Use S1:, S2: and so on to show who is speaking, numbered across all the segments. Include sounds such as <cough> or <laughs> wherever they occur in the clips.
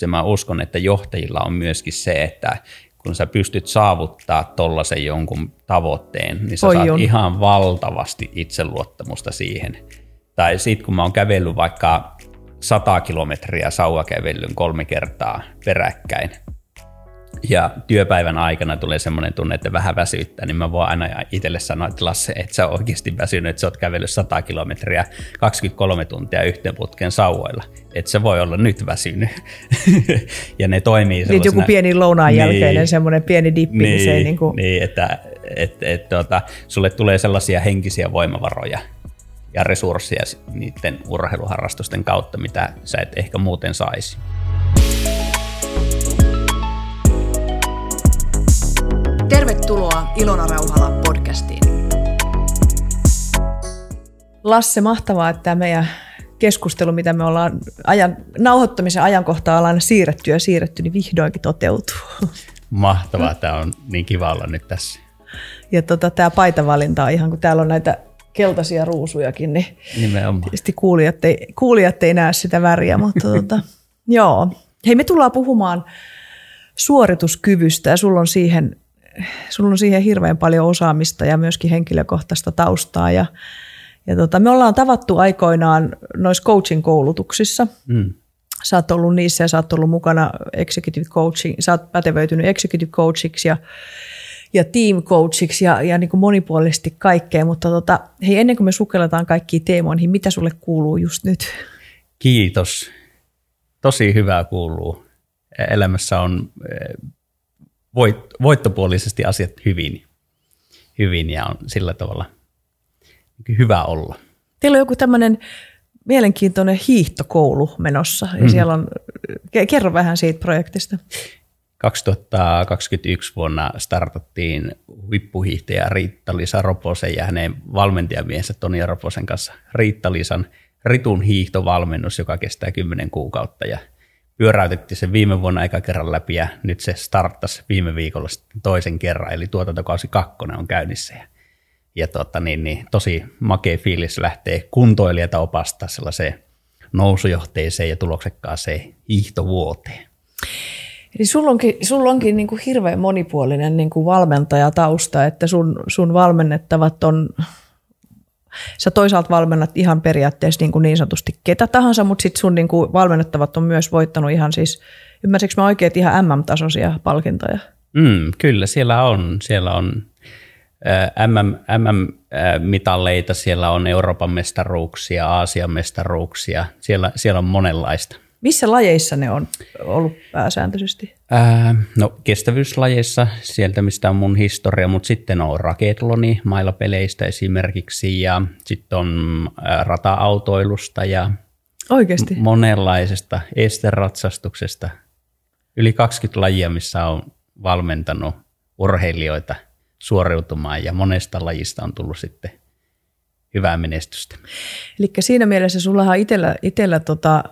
S1: Ja mä uskon, että johtajilla on myöskin se, että kun sä pystyt saavuttaa tollaisen jonkun tavoitteen, niin sä
S2: Oi
S1: saat
S2: jun.
S1: ihan valtavasti itseluottamusta siihen. Tai sit kun mä oon kävellyt vaikka 100 kilometriä sauvakävellyn kolme kertaa peräkkäin, ja työpäivän aikana tulee semmoinen tunne, että vähän väsyttää, niin mä voin aina itselle sanoa, että Lasse, et sä oikeasti väsynyt, että sä oot kävellyt 100 kilometriä 23 tuntia yhteen putken sauvoilla. Että se voi olla nyt väsynyt. <laughs> ja ne toimii
S2: Niin
S1: sellaisena...
S2: joku pieni lounaan jälkeinen
S1: Niin.
S2: semmoinen pieni dippi, niin, niin se ei niin kuin,
S1: niin että et, et, tuota, sulle tulee sellaisia henkisiä voimavaroja ja resursseja niiden urheiluharrastusten kautta, mitä sä et ehkä muuten saisi.
S3: Tervetuloa Ilona Rauhala podcastiin.
S2: Lasse, mahtavaa, että tämä meidän keskustelu, mitä me ollaan ajan, nauhoittamisen ajankohtaa ollaan siirretty ja siirretty, niin vihdoinkin toteutuu.
S1: Mahtavaa, tämä on niin kiva olla nyt tässä.
S2: Ja tota, tämä paitavalinta on ihan, kun täällä on näitä keltaisia ruusujakin, niin
S1: Nimenomaan.
S2: tietysti kuulijat ei, kuulijat ei näe sitä väriä, mutta <laughs> tota, joo. Hei, me tullaan puhumaan suorituskyvystä ja sulla on siihen, sulla on siihen hirveän paljon osaamista ja myöskin henkilökohtaista taustaa ja, ja tota, me ollaan tavattu aikoinaan noissa coaching-koulutuksissa.
S1: Mm.
S2: Sä oot ollut niissä ja sä oot ollut mukana executive coaching, sä oot pätevöitynyt executive coachiksi ja, ja team coachiksi ja, ja niin kuin monipuolisesti kaikkea, mutta tota, hei ennen kuin me sukelletaan kaikkiin teemoihin, mitä sulle kuuluu just nyt?
S1: Kiitos. Tosi hyvää kuuluu. Elämässä on eh, voit, voittopuolisesti asiat hyvin, hyvin ja on sillä tavalla hyvä olla.
S2: Teillä on joku tämmöinen mielenkiintoinen hiihtokoulu menossa ja siellä on, ke- kerro vähän siitä projektista.
S1: 2021 vuonna startattiin huippuhiihtäjä Riitta-Liisa Roposen ja hänen valmentajamiehensä Toni Roposen kanssa Riitta-Liisan Ritun hiihtovalmennus, joka kestää 10 kuukautta ja pyöräytettiin se viime vuonna eka kerran läpi ja nyt se starttasi viime viikolla sitten toisen kerran, eli tuotantokausi kakkonen on käynnissä ja, ja tota, niin, niin, tosi makea fiilis lähtee kuntoilijata opastaa sellaiseen nousujohteiseen ja tuloksekkaaseen hiihtovuoteen.
S2: Eli sulla onkin, sulla onkin niin kuin hirveän monipuolinen niin kuin valmentajatausta, että sun, sun valmennettavat on, sä toisaalta valmennat ihan periaatteessa niin, kuin niin sanotusti ketä tahansa, mutta sitten sun niin kuin valmennettavat on myös voittanut ihan siis, ymmärsikö mä oikein, että ihan MM-tasoisia palkintoja?
S1: Mm, kyllä, siellä on. Siellä on MM, MM-mitalleita, siellä on Euroopan mestaruuksia, Aasian mestaruuksia, siellä, siellä on monenlaista.
S2: Missä lajeissa ne on ollut pääsääntöisesti?
S1: Ää, no kestävyyslajeissa, sieltä mistä on mun historia, mutta sitten on raketloni mailapeleistä esimerkiksi ja sitten on rata-autoilusta ja
S2: Oikeasti?
S1: monenlaisesta esteratsastuksesta. Yli 20 lajia, missä on valmentanut urheilijoita suoriutumaan ja monesta lajista on tullut sitten hyvää menestystä.
S2: Eli siinä mielessä sullahan itsellä, itsellä, tota,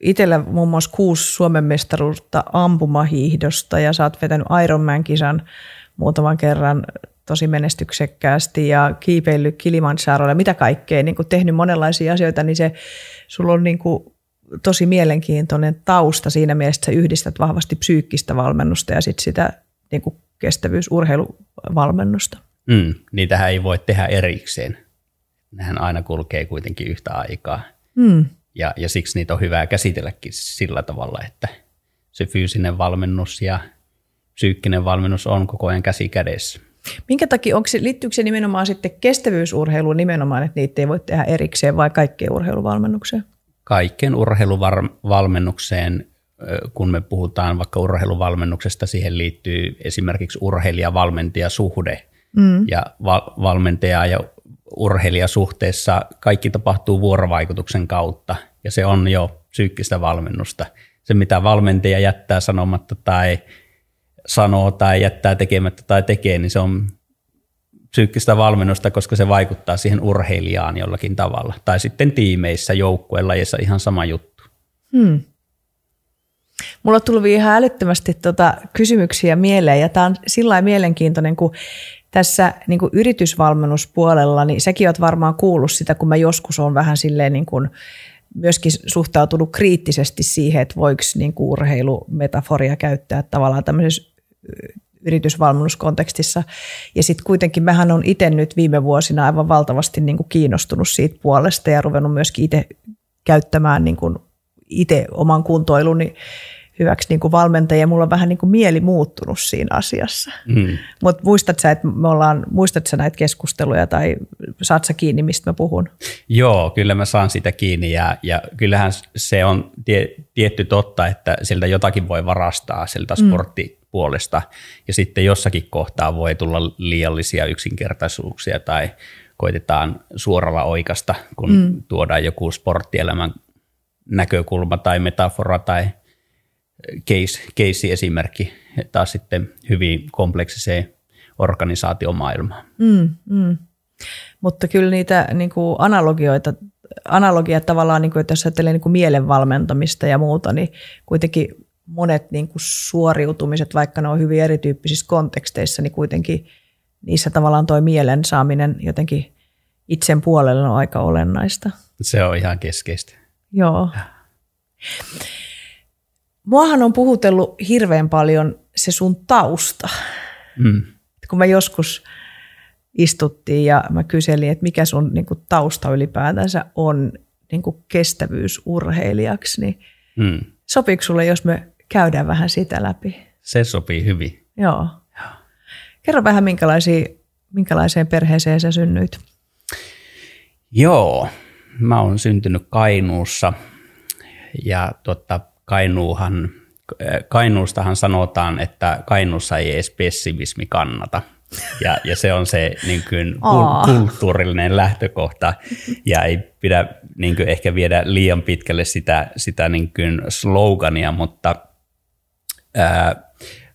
S2: itsellä muun muassa kuusi Suomen mestaruutta ampumahiihdosta ja sä oot vetänyt Ironman-kisan muutaman kerran tosi menestyksekkäästi ja kiipeillyt Kilimanjarolle, mitä kaikkea, niin tehnyt monenlaisia asioita, niin se sulla on niin kuin tosi mielenkiintoinen tausta siinä mielessä, että sä yhdistät vahvasti psyykkistä valmennusta ja sitten sitä niin kuin kestävyysurheiluvalmennusta.
S1: Mm, niitähän ei voi tehdä erikseen. Nehän aina kulkee kuitenkin yhtä aikaa.
S2: Hmm.
S1: Ja, ja siksi niitä on hyvä käsitelläkin sillä tavalla, että se fyysinen valmennus ja psyykkinen valmennus on koko ajan käsi kädessä.
S2: Minkä takia, onko se, liittyykö se nimenomaan sitten kestävyysurheiluun nimenomaan, että niitä ei voi tehdä erikseen vai kaikkeen urheiluvalmennukseen?
S1: Kaikkeen urheiluvalmennukseen, kun me puhutaan vaikka urheiluvalmennuksesta, siihen liittyy esimerkiksi urheilija-valmentajasuhde. Mm. Ja val- valmentaja ja urheilijasuhteessa kaikki tapahtuu vuorovaikutuksen kautta, ja se on jo psyykkistä valmennusta. Se, mitä valmentaja jättää sanomatta tai sanoo tai jättää tekemättä tai tekee, niin se on psyykkistä valmennusta, koska se vaikuttaa siihen urheilijaan jollakin tavalla. Tai sitten tiimeissä, joukkueella, ihan sama juttu.
S2: Hmm. Mulla tullut ihan älyttömästi tota kysymyksiä mieleen, ja tämä on sillä mielenkiintoinen, kun tässä niin kuin yritysvalmennuspuolella, niin säkin oot varmaan kuullut sitä, kun mä joskus on vähän silleen niin kuin, myöskin suhtautunut kriittisesti siihen, että voiko niin kuin urheilumetaforia käyttää tavallaan tämmöisessä yritysvalmennuskontekstissa. Ja sitten kuitenkin mähän on itse nyt viime vuosina aivan valtavasti niin kuin kiinnostunut siitä puolesta ja ruvennut myöskin itse käyttämään niin kuin itse oman kuntoiluni hyväksi niin kuin valmentajia. Mulla on vähän niin kuin mieli muuttunut siinä asiassa. Mm. Mutta muistat sä, että me ollaan, muistat sä näitä keskusteluja tai saat sä kiinni, mistä mä puhun?
S1: Joo, kyllä mä saan sitä kiinni ja, ja kyllähän se on tie, tietty totta, että siltä jotakin voi varastaa siltä mm. sporttipuolesta ja sitten jossakin kohtaa voi tulla liiallisia yksinkertaisuuksia tai koitetaan suoralla oikasta, kun mm. tuodaan joku sporttielämän näkökulma tai metafora tai case, case-esimerkki taas sitten hyvin kompleksiseen organisaatiomaailmaan.
S2: Mm, mm. Mutta kyllä niitä niin kuin analogioita, analogia tavallaan, niin kuin, että jos ajattelee niin kuin mielenvalmentamista ja muuta, niin kuitenkin monet niin kuin suoriutumiset, vaikka ne on hyvin erityyppisissä konteksteissa, niin kuitenkin niissä tavallaan tuo mielen saaminen jotenkin itsen puolelle on aika olennaista.
S1: Se on ihan keskeistä.
S2: Joo. Muahan on puhutellut hirveän paljon se sun tausta. Mm. Kun mä joskus istuttiin ja mä kyselin, että mikä sun niin kuin, tausta ylipäätänsä on niin kuin kestävyysurheilijaksi, niin mm. sopiiko sulle, jos me käydään vähän sitä läpi?
S1: Se sopii hyvin.
S2: Joo. Kerro vähän, minkälaiseen perheeseen sä synnyit.
S1: Joo, mä oon syntynyt Kainuussa ja tuota, Kainuuhan, Kainuustahan sanotaan, että Kainuussa ei edes pessimismi kannata. Ja, ja se on se niin kuin, kulttuurillinen lähtökohta ja ei pidä niin kuin, ehkä viedä liian pitkälle sitä, sitä niin kuin slogania, mutta ää,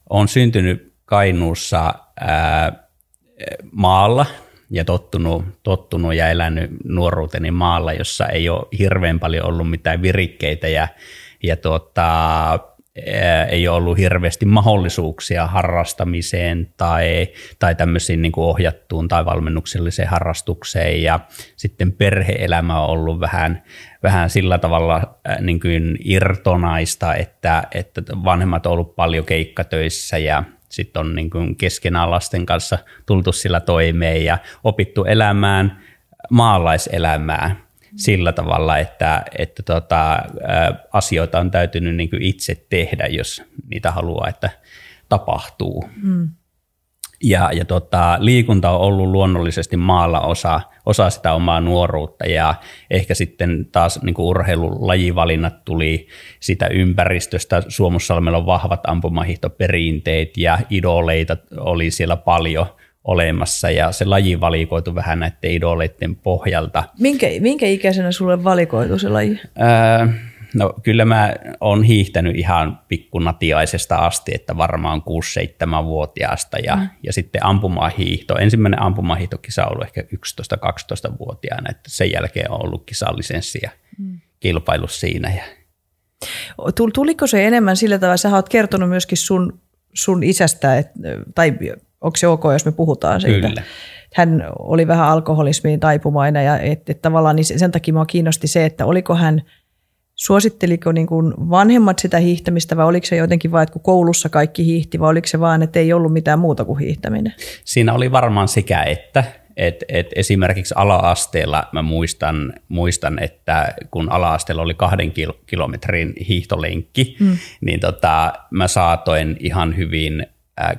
S1: on syntynyt Kainuussa ää, maalla ja tottunut, tottunut ja elänyt nuoruuteni maalla, jossa ei ole hirveän paljon ollut mitään virikkeitä ja ja tuota, ei ole ollut hirveästi mahdollisuuksia harrastamiseen tai, tai tämmöisiin niin kuin ohjattuun tai valmennukselliseen harrastukseen. Ja sitten perheelämä on ollut vähän, vähän sillä tavalla niin kuin irtonaista, että, että vanhemmat on ollut paljon keikkatöissä ja sitten on niin kuin keskenään lasten kanssa tultu sillä toimeen ja opittu elämään maalaiselämää sillä tavalla, että, että tota, asioita on täytynyt niin itse tehdä, jos niitä haluaa, että tapahtuu. Mm. Ja, ja tota, liikunta on ollut luonnollisesti maalla osa, osa sitä omaa nuoruutta ja ehkä sitten taas niin kuin urheilulajivalinnat tuli sitä ympäristöstä. Suomussalmella on vahvat ampumahihtoperinteet ja idoleita oli siellä paljon – olemassa ja se laji valikoitu vähän näiden idoleiden pohjalta.
S2: Minkä, minkä ikäisenä sulle valikoitu se laji?
S1: Öö, no kyllä mä oon hiihtänyt ihan pikkunatiaisesta asti, että varmaan 6-7-vuotiaasta ja, mm. ja sitten ampumahiihto. Ensimmäinen ampumahiihtokisa on ollut ehkä 11-12-vuotiaana, että sen jälkeen on ollut kisallisenssi ja mm. kilpailu siinä. Ja...
S2: Tuliko se enemmän sillä tavalla, sä oot kertonut myöskin sun, sun isästä, et, tai onko se ok, jos me puhutaan siitä? Kyllä. Hän oli vähän alkoholismiin taipumainen ja et, et tavallaan niin sen takia minua kiinnosti se, että oliko hän, suositteliko niin kuin vanhemmat sitä hiihtämistä vai oliko se jotenkin vain, että kun koulussa kaikki hiihti vai oliko se vaan, että ei ollut mitään muuta kuin hiihtäminen?
S1: Siinä oli varmaan sekä että, et, et esimerkiksi ala-asteella mä muistan, muistan, että kun ala-asteella oli kahden kilometrin hiihtolenkki, hmm. niin tota, mä saatoin ihan hyvin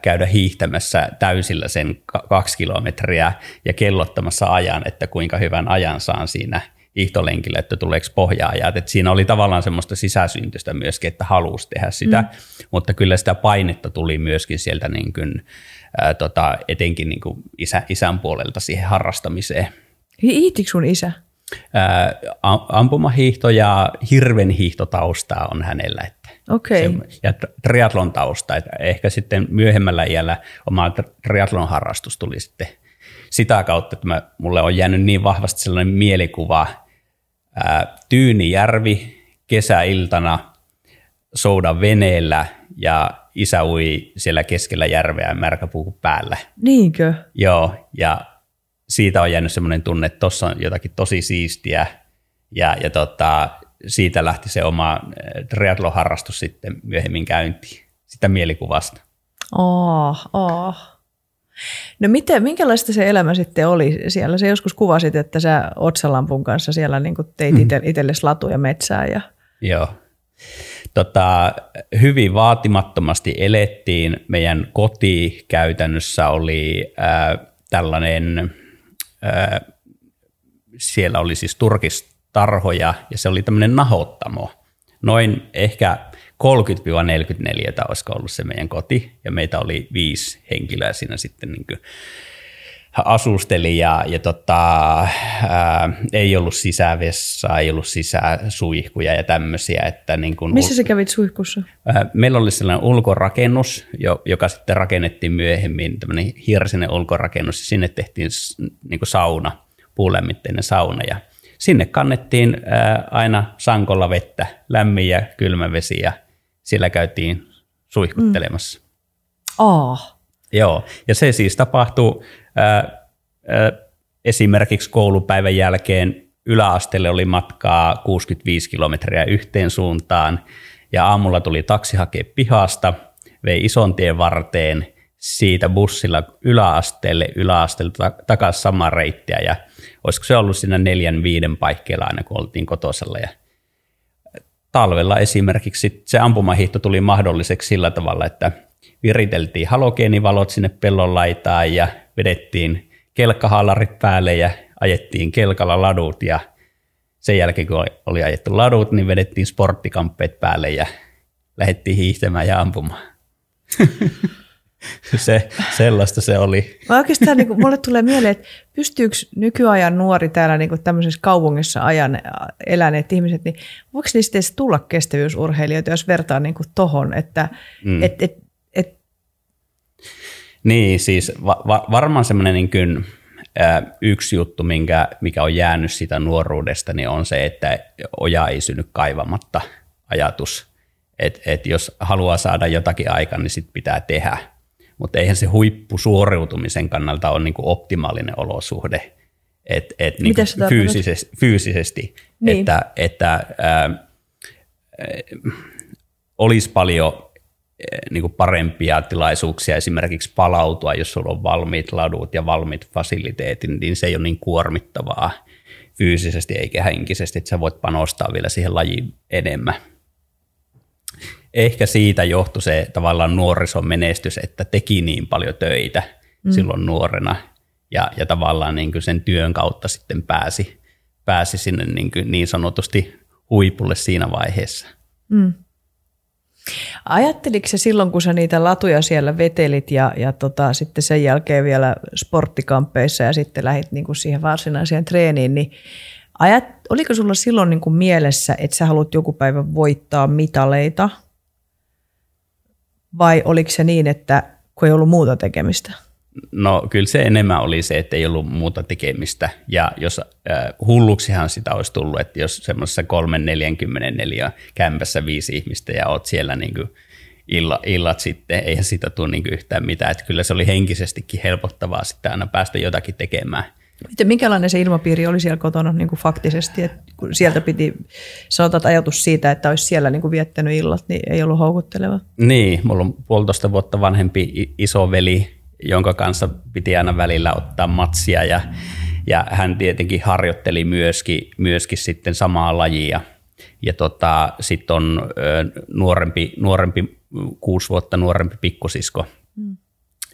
S1: käydä hiihtämässä täysillä sen kaksi kilometriä ja kellottamassa ajan, että kuinka hyvän ajan saan siinä hiihtolenkillä, että tuleeko pohjaajat. Että siinä oli tavallaan semmoista sisäsyntystä myöskin, että halusi tehdä sitä, mm. mutta kyllä sitä painetta tuli myöskin sieltä niin kuin, ää, tota, etenkin niin kuin isä, isän puolelta siihen harrastamiseen.
S2: Hiihtikö sun isä?
S1: Ää, ampumahiihto ja hirvenhiihtotaustaa on hänellä,
S2: Okay.
S1: Se, ja triatlon tausta, että ehkä sitten myöhemmällä iällä oma triatlon harrastus tuli sitten sitä kautta, että mä, mulle on jäänyt niin vahvasti sellainen mielikuva, ää, Tyynijärvi kesäiltana soudan veneellä ja isä ui siellä keskellä järveä märkäpuku päällä.
S2: Niinkö?
S1: Joo, ja siitä on jäänyt semmoinen tunne, että tuossa on jotakin tosi siistiä ja, ja tota, siitä lähti se oma triathlon-harrastus sitten myöhemmin käyntiin, sitä mielikuvasta.
S2: Oh, oh. No miten, minkälaista se elämä sitten oli siellä? Se joskus kuvasit, että sä otsalampun kanssa siellä niin teit mm. itsellesi latuja metsää. Ja...
S1: Joo. Tota, hyvin vaatimattomasti elettiin. Meidän koti käytännössä oli äh, tällainen, äh, siellä oli siis turkistarhoja ja se oli tämmöinen nahottamo. Noin ehkä 30-44 olisiko ollut se meidän koti, ja meitä oli viisi henkilöä siinä sitten niin kuin asusteli ja, ja tota, ää, ei ollut sisävessaa, ei ollut sisäsuihkuja ja tämmöisiä. Että niin kuin
S2: Missä ul- sä kävit suihkussa?
S1: Ää, meillä oli sellainen ulkorakennus, jo, joka sitten rakennettiin myöhemmin, tämmöinen hirsinen ulkorakennus, ja sinne tehtiin niin kuin sauna, puulämmitteinen sauna, ja sinne kannettiin aina sankolla vettä, lämmin ja kylmä vesi, ja siellä käytiin suihkuttelemassa. Mm.
S2: Oh.
S1: Joo, ja se siis tapahtuu ää, ää, esimerkiksi koulupäivän jälkeen yläasteelle oli matkaa 65 kilometriä yhteen suuntaan, ja aamulla tuli taksi hakea pihasta, vei ison tien varteen, siitä bussilla yläasteelle, yläasteelle takaisin samaa reittiä, ja olisiko se ollut siinä neljän viiden paikkeilla aina, kun oltiin kotosalla, ja talvella esimerkiksi se ampumahiihto tuli mahdolliseksi sillä tavalla, että viriteltiin halogeenivalot sinne pellon laitaan ja vedettiin kelkkahaalarit päälle ja ajettiin kelkalla ladut ja sen jälkeen kun oli ajettu ladut, niin vedettiin sporttikamppeet päälle ja lähdettiin hiihtämään ja ampumaan. <laughs> <laughs> se, sellaista se oli.
S2: Mä oikeastaan, niin kuin, mulle tulee mieleen, että pystyykö nykyajan nuori täällä niin kuin tämmöisessä kaupungissa ajan eläneet ihmiset, niin voiko niistä edes tulla kestävyysurheilijoita, jos vertaa niin kuin tohon, että mm. et, et, et...
S1: Niin, siis va- va- varmaan semmoinen niin kuin, yksi juttu, minkä, mikä on jäänyt sitä nuoruudesta, niin on se, että oja ei synny kaivamatta ajatus. Että et jos haluaa saada jotakin aikaan, niin sit pitää tehdä mutta eihän se huippusuoriutumisen kannalta ole niin kuin optimaalinen olosuhde. Et, et niin kuin fyysisesti, fyysisesti niin. että, että ää, olisi paljon niin kuin parempia tilaisuuksia esimerkiksi palautua, jos sulla on valmiit ladut ja valmiit fasiliteetit, niin se ei ole niin kuormittavaa fyysisesti eikä henkisesti, että sä voit panostaa vielä siihen lajiin enemmän ehkä siitä johtui se tavallaan nuorison menestys, että teki niin paljon töitä mm. silloin nuorena ja, ja tavallaan niin kuin sen työn kautta sitten pääsi, pääsi sinne niin, kuin niin sanotusti huipulle siinä vaiheessa. Mm.
S2: Ajatteliko se silloin, kun sä niitä latuja siellä vetelit ja, ja tota, sitten sen jälkeen vielä sporttikamppeissa ja sitten lähdit niin kuin siihen varsinaiseen treeniin, niin ajat, oliko sulla silloin niin kuin mielessä, että sä haluat joku päivä voittaa mitaleita – vai oliko se niin, että kun ei ollut muuta tekemistä?
S1: No kyllä se enemmän oli se, että ei ollut muuta tekemistä. Ja jos äh, hulluksihan sitä olisi tullut, että jos semmoisessa 3-44 kämpässä viisi ihmistä ja oot siellä niin kuin illa, illat sitten, eihän siitä tule niin yhtään mitään. Että kyllä se oli henkisestikin helpottavaa sitten aina päästä jotakin tekemään.
S2: Miten, minkälainen se ilmapiiri oli siellä kotona niin kuin faktisesti? Että kun sieltä piti, sanotaan ajatus siitä, että olisi siellä niin kuin viettänyt illat, niin ei ollut houkutteleva.
S1: Niin, mulla on puolitoista vuotta vanhempi isoveli, jonka kanssa piti aina välillä ottaa matsia ja, ja hän tietenkin harjoitteli myöskin, myöskin sitten samaa lajia. Ja tota, sitten on ö, nuorempi, nuorempi, kuusi vuotta nuorempi pikkusisko, mm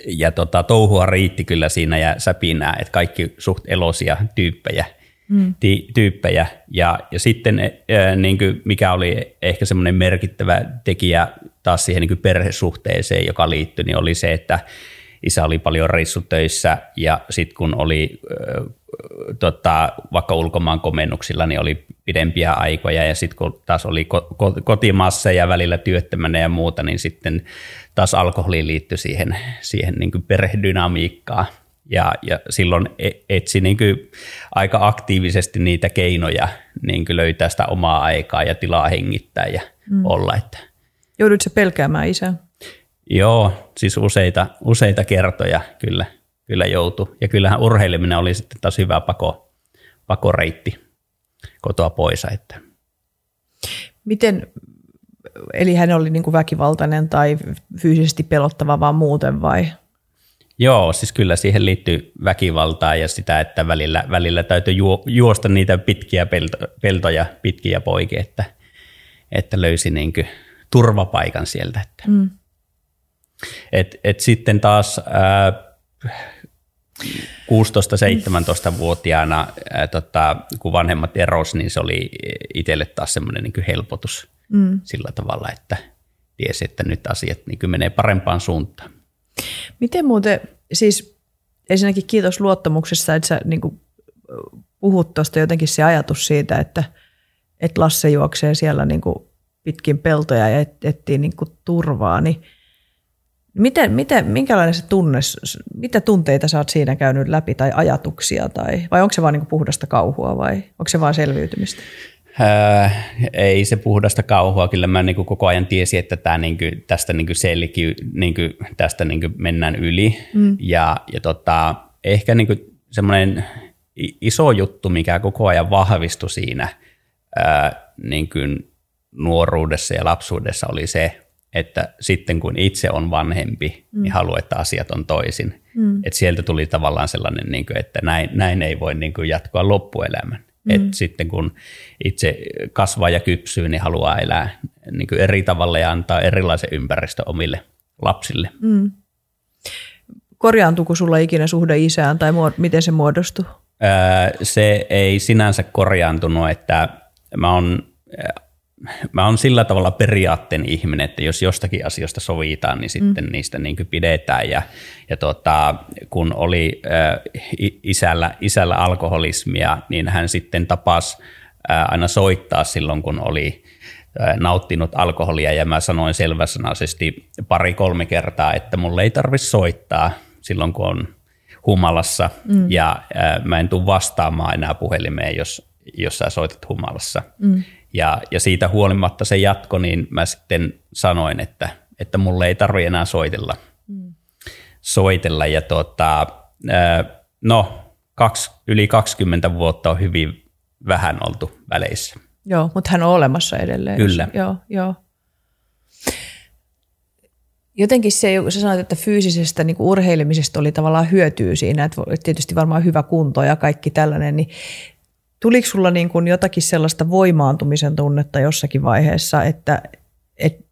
S1: ja tota, touhua riitti kyllä siinä ja säpinää, että kaikki suht elosia tyyppejä. Mm. Ti, tyyppejä. Ja, ja sitten ää, niin kuin mikä oli ehkä semmoinen merkittävä tekijä taas siihen niin kuin perhesuhteeseen, joka liittyi, niin oli se, että isä oli paljon reissutöissä ja sitten kun oli äh, tota, vaikka ulkomaan komennuksilla, niin oli pidempiä aikoja ja sitten kun taas oli ko- ko- kotimaassa ja välillä työttömänä ja muuta, niin sitten taas alkoholi liittyi siihen, siihen niin kuin perhedynamiikkaan. Ja, ja silloin e, etsi niin kuin aika aktiivisesti niitä keinoja niin kuin löytää sitä omaa aikaa ja tilaa hengittää ja mm. olla. Että.
S2: Joudutko pelkäämään isää?
S1: Joo, siis useita, useita kertoja kyllä, kyllä joutui. Ja kyllähän urheileminen oli sitten taas hyvä pako, pakoreitti kotoa pois. Että.
S2: Miten, eli hän oli niin kuin väkivaltainen tai fyysisesti pelottava vaan muuten vai?
S1: Joo, siis kyllä siihen liittyy väkivaltaa ja sitä, että välillä, välillä täytyy juosta niitä pitkiä pelto, peltoja, pitkiä poikia, että, että löysi niin turvapaikan sieltä. Että. Mm. Et, et sitten taas ää, 16-17-vuotiaana, ää, tota, kun vanhemmat eros, niin se oli itselle taas semmoinen niin helpotus mm. sillä tavalla, että tiesi, että nyt asiat niin menee parempaan suuntaan.
S2: Miten muuten, siis ensinnäkin kiitos luottamuksesta, että sä niin kuin puhut tuosta jotenkin se ajatus siitä, että, että Lasse juoksee siellä niin kuin pitkin peltoja ja etsii niin kuin turvaa, niin miten, miten, minkälainen se tunne, mitä tunteita sä oot siinä käynyt läpi tai ajatuksia tai, vai onko se vaan niin puhdasta kauhua vai onko se vaan selviytymistä?
S1: Öö, ei se puhdasta kauhua, kyllä mä niin koko ajan tiesin, että tää niin kuin, tästä niin selki, niin kuin, tästä niin mennään yli mm. ja, ja tota, ehkä niin semmoinen iso juttu, mikä koko ajan vahvistui siinä öö, niin kuin nuoruudessa ja lapsuudessa oli se, että sitten kun itse on vanhempi, niin mm. niin haluaa, että asiat on toisin. Mm. Että sieltä tuli tavallaan sellainen, niin kuin, että näin, näin ei voi niin kuin jatkoa loppuelämän. Mm. Että sitten kun itse kasvaa ja kypsyy, niin haluaa elää niin kuin eri tavalla ja antaa erilaisen ympäristön omille lapsille. Mm.
S2: Korjaantuuko sulla ikinä suhde isään tai miten se muodostui?
S1: Öö, se ei sinänsä korjaantunut, että mä oon mä oon sillä tavalla periaatteen ihminen, että jos jostakin asioista sovitaan, niin sitten mm. niistä niin pidetään. Ja, ja tota, kun oli äh, isällä, isällä alkoholismia, niin hän sitten tapasi äh, aina soittaa silloin, kun oli äh, nauttinut alkoholia. Ja mä sanoin selväsanaisesti pari-kolme kertaa, että mulle ei tarvitse soittaa silloin, kun on humalassa. Mm. Ja äh, mä en tule vastaamaan enää puhelimeen, jos, jos sä soitat humalassa. Mm. Ja, ja siitä huolimatta se jatko, niin mä sitten sanoin, että, että mulle ei tarvi enää soitella. Mm. soitella. Ja tuota, no, kaksi, yli 20 vuotta on hyvin vähän oltu väleissä.
S2: Joo, mutta hän on olemassa edelleen.
S1: Kyllä.
S2: Joo, joo. Jotenkin se, kun sä sanoit, että fyysisestä niin urheilemisesta oli tavallaan hyötyä siinä, että tietysti varmaan hyvä kunto ja kaikki tällainen, niin Tuliko sulla niin kuin jotakin sellaista voimaantumisen tunnetta jossakin vaiheessa, että et,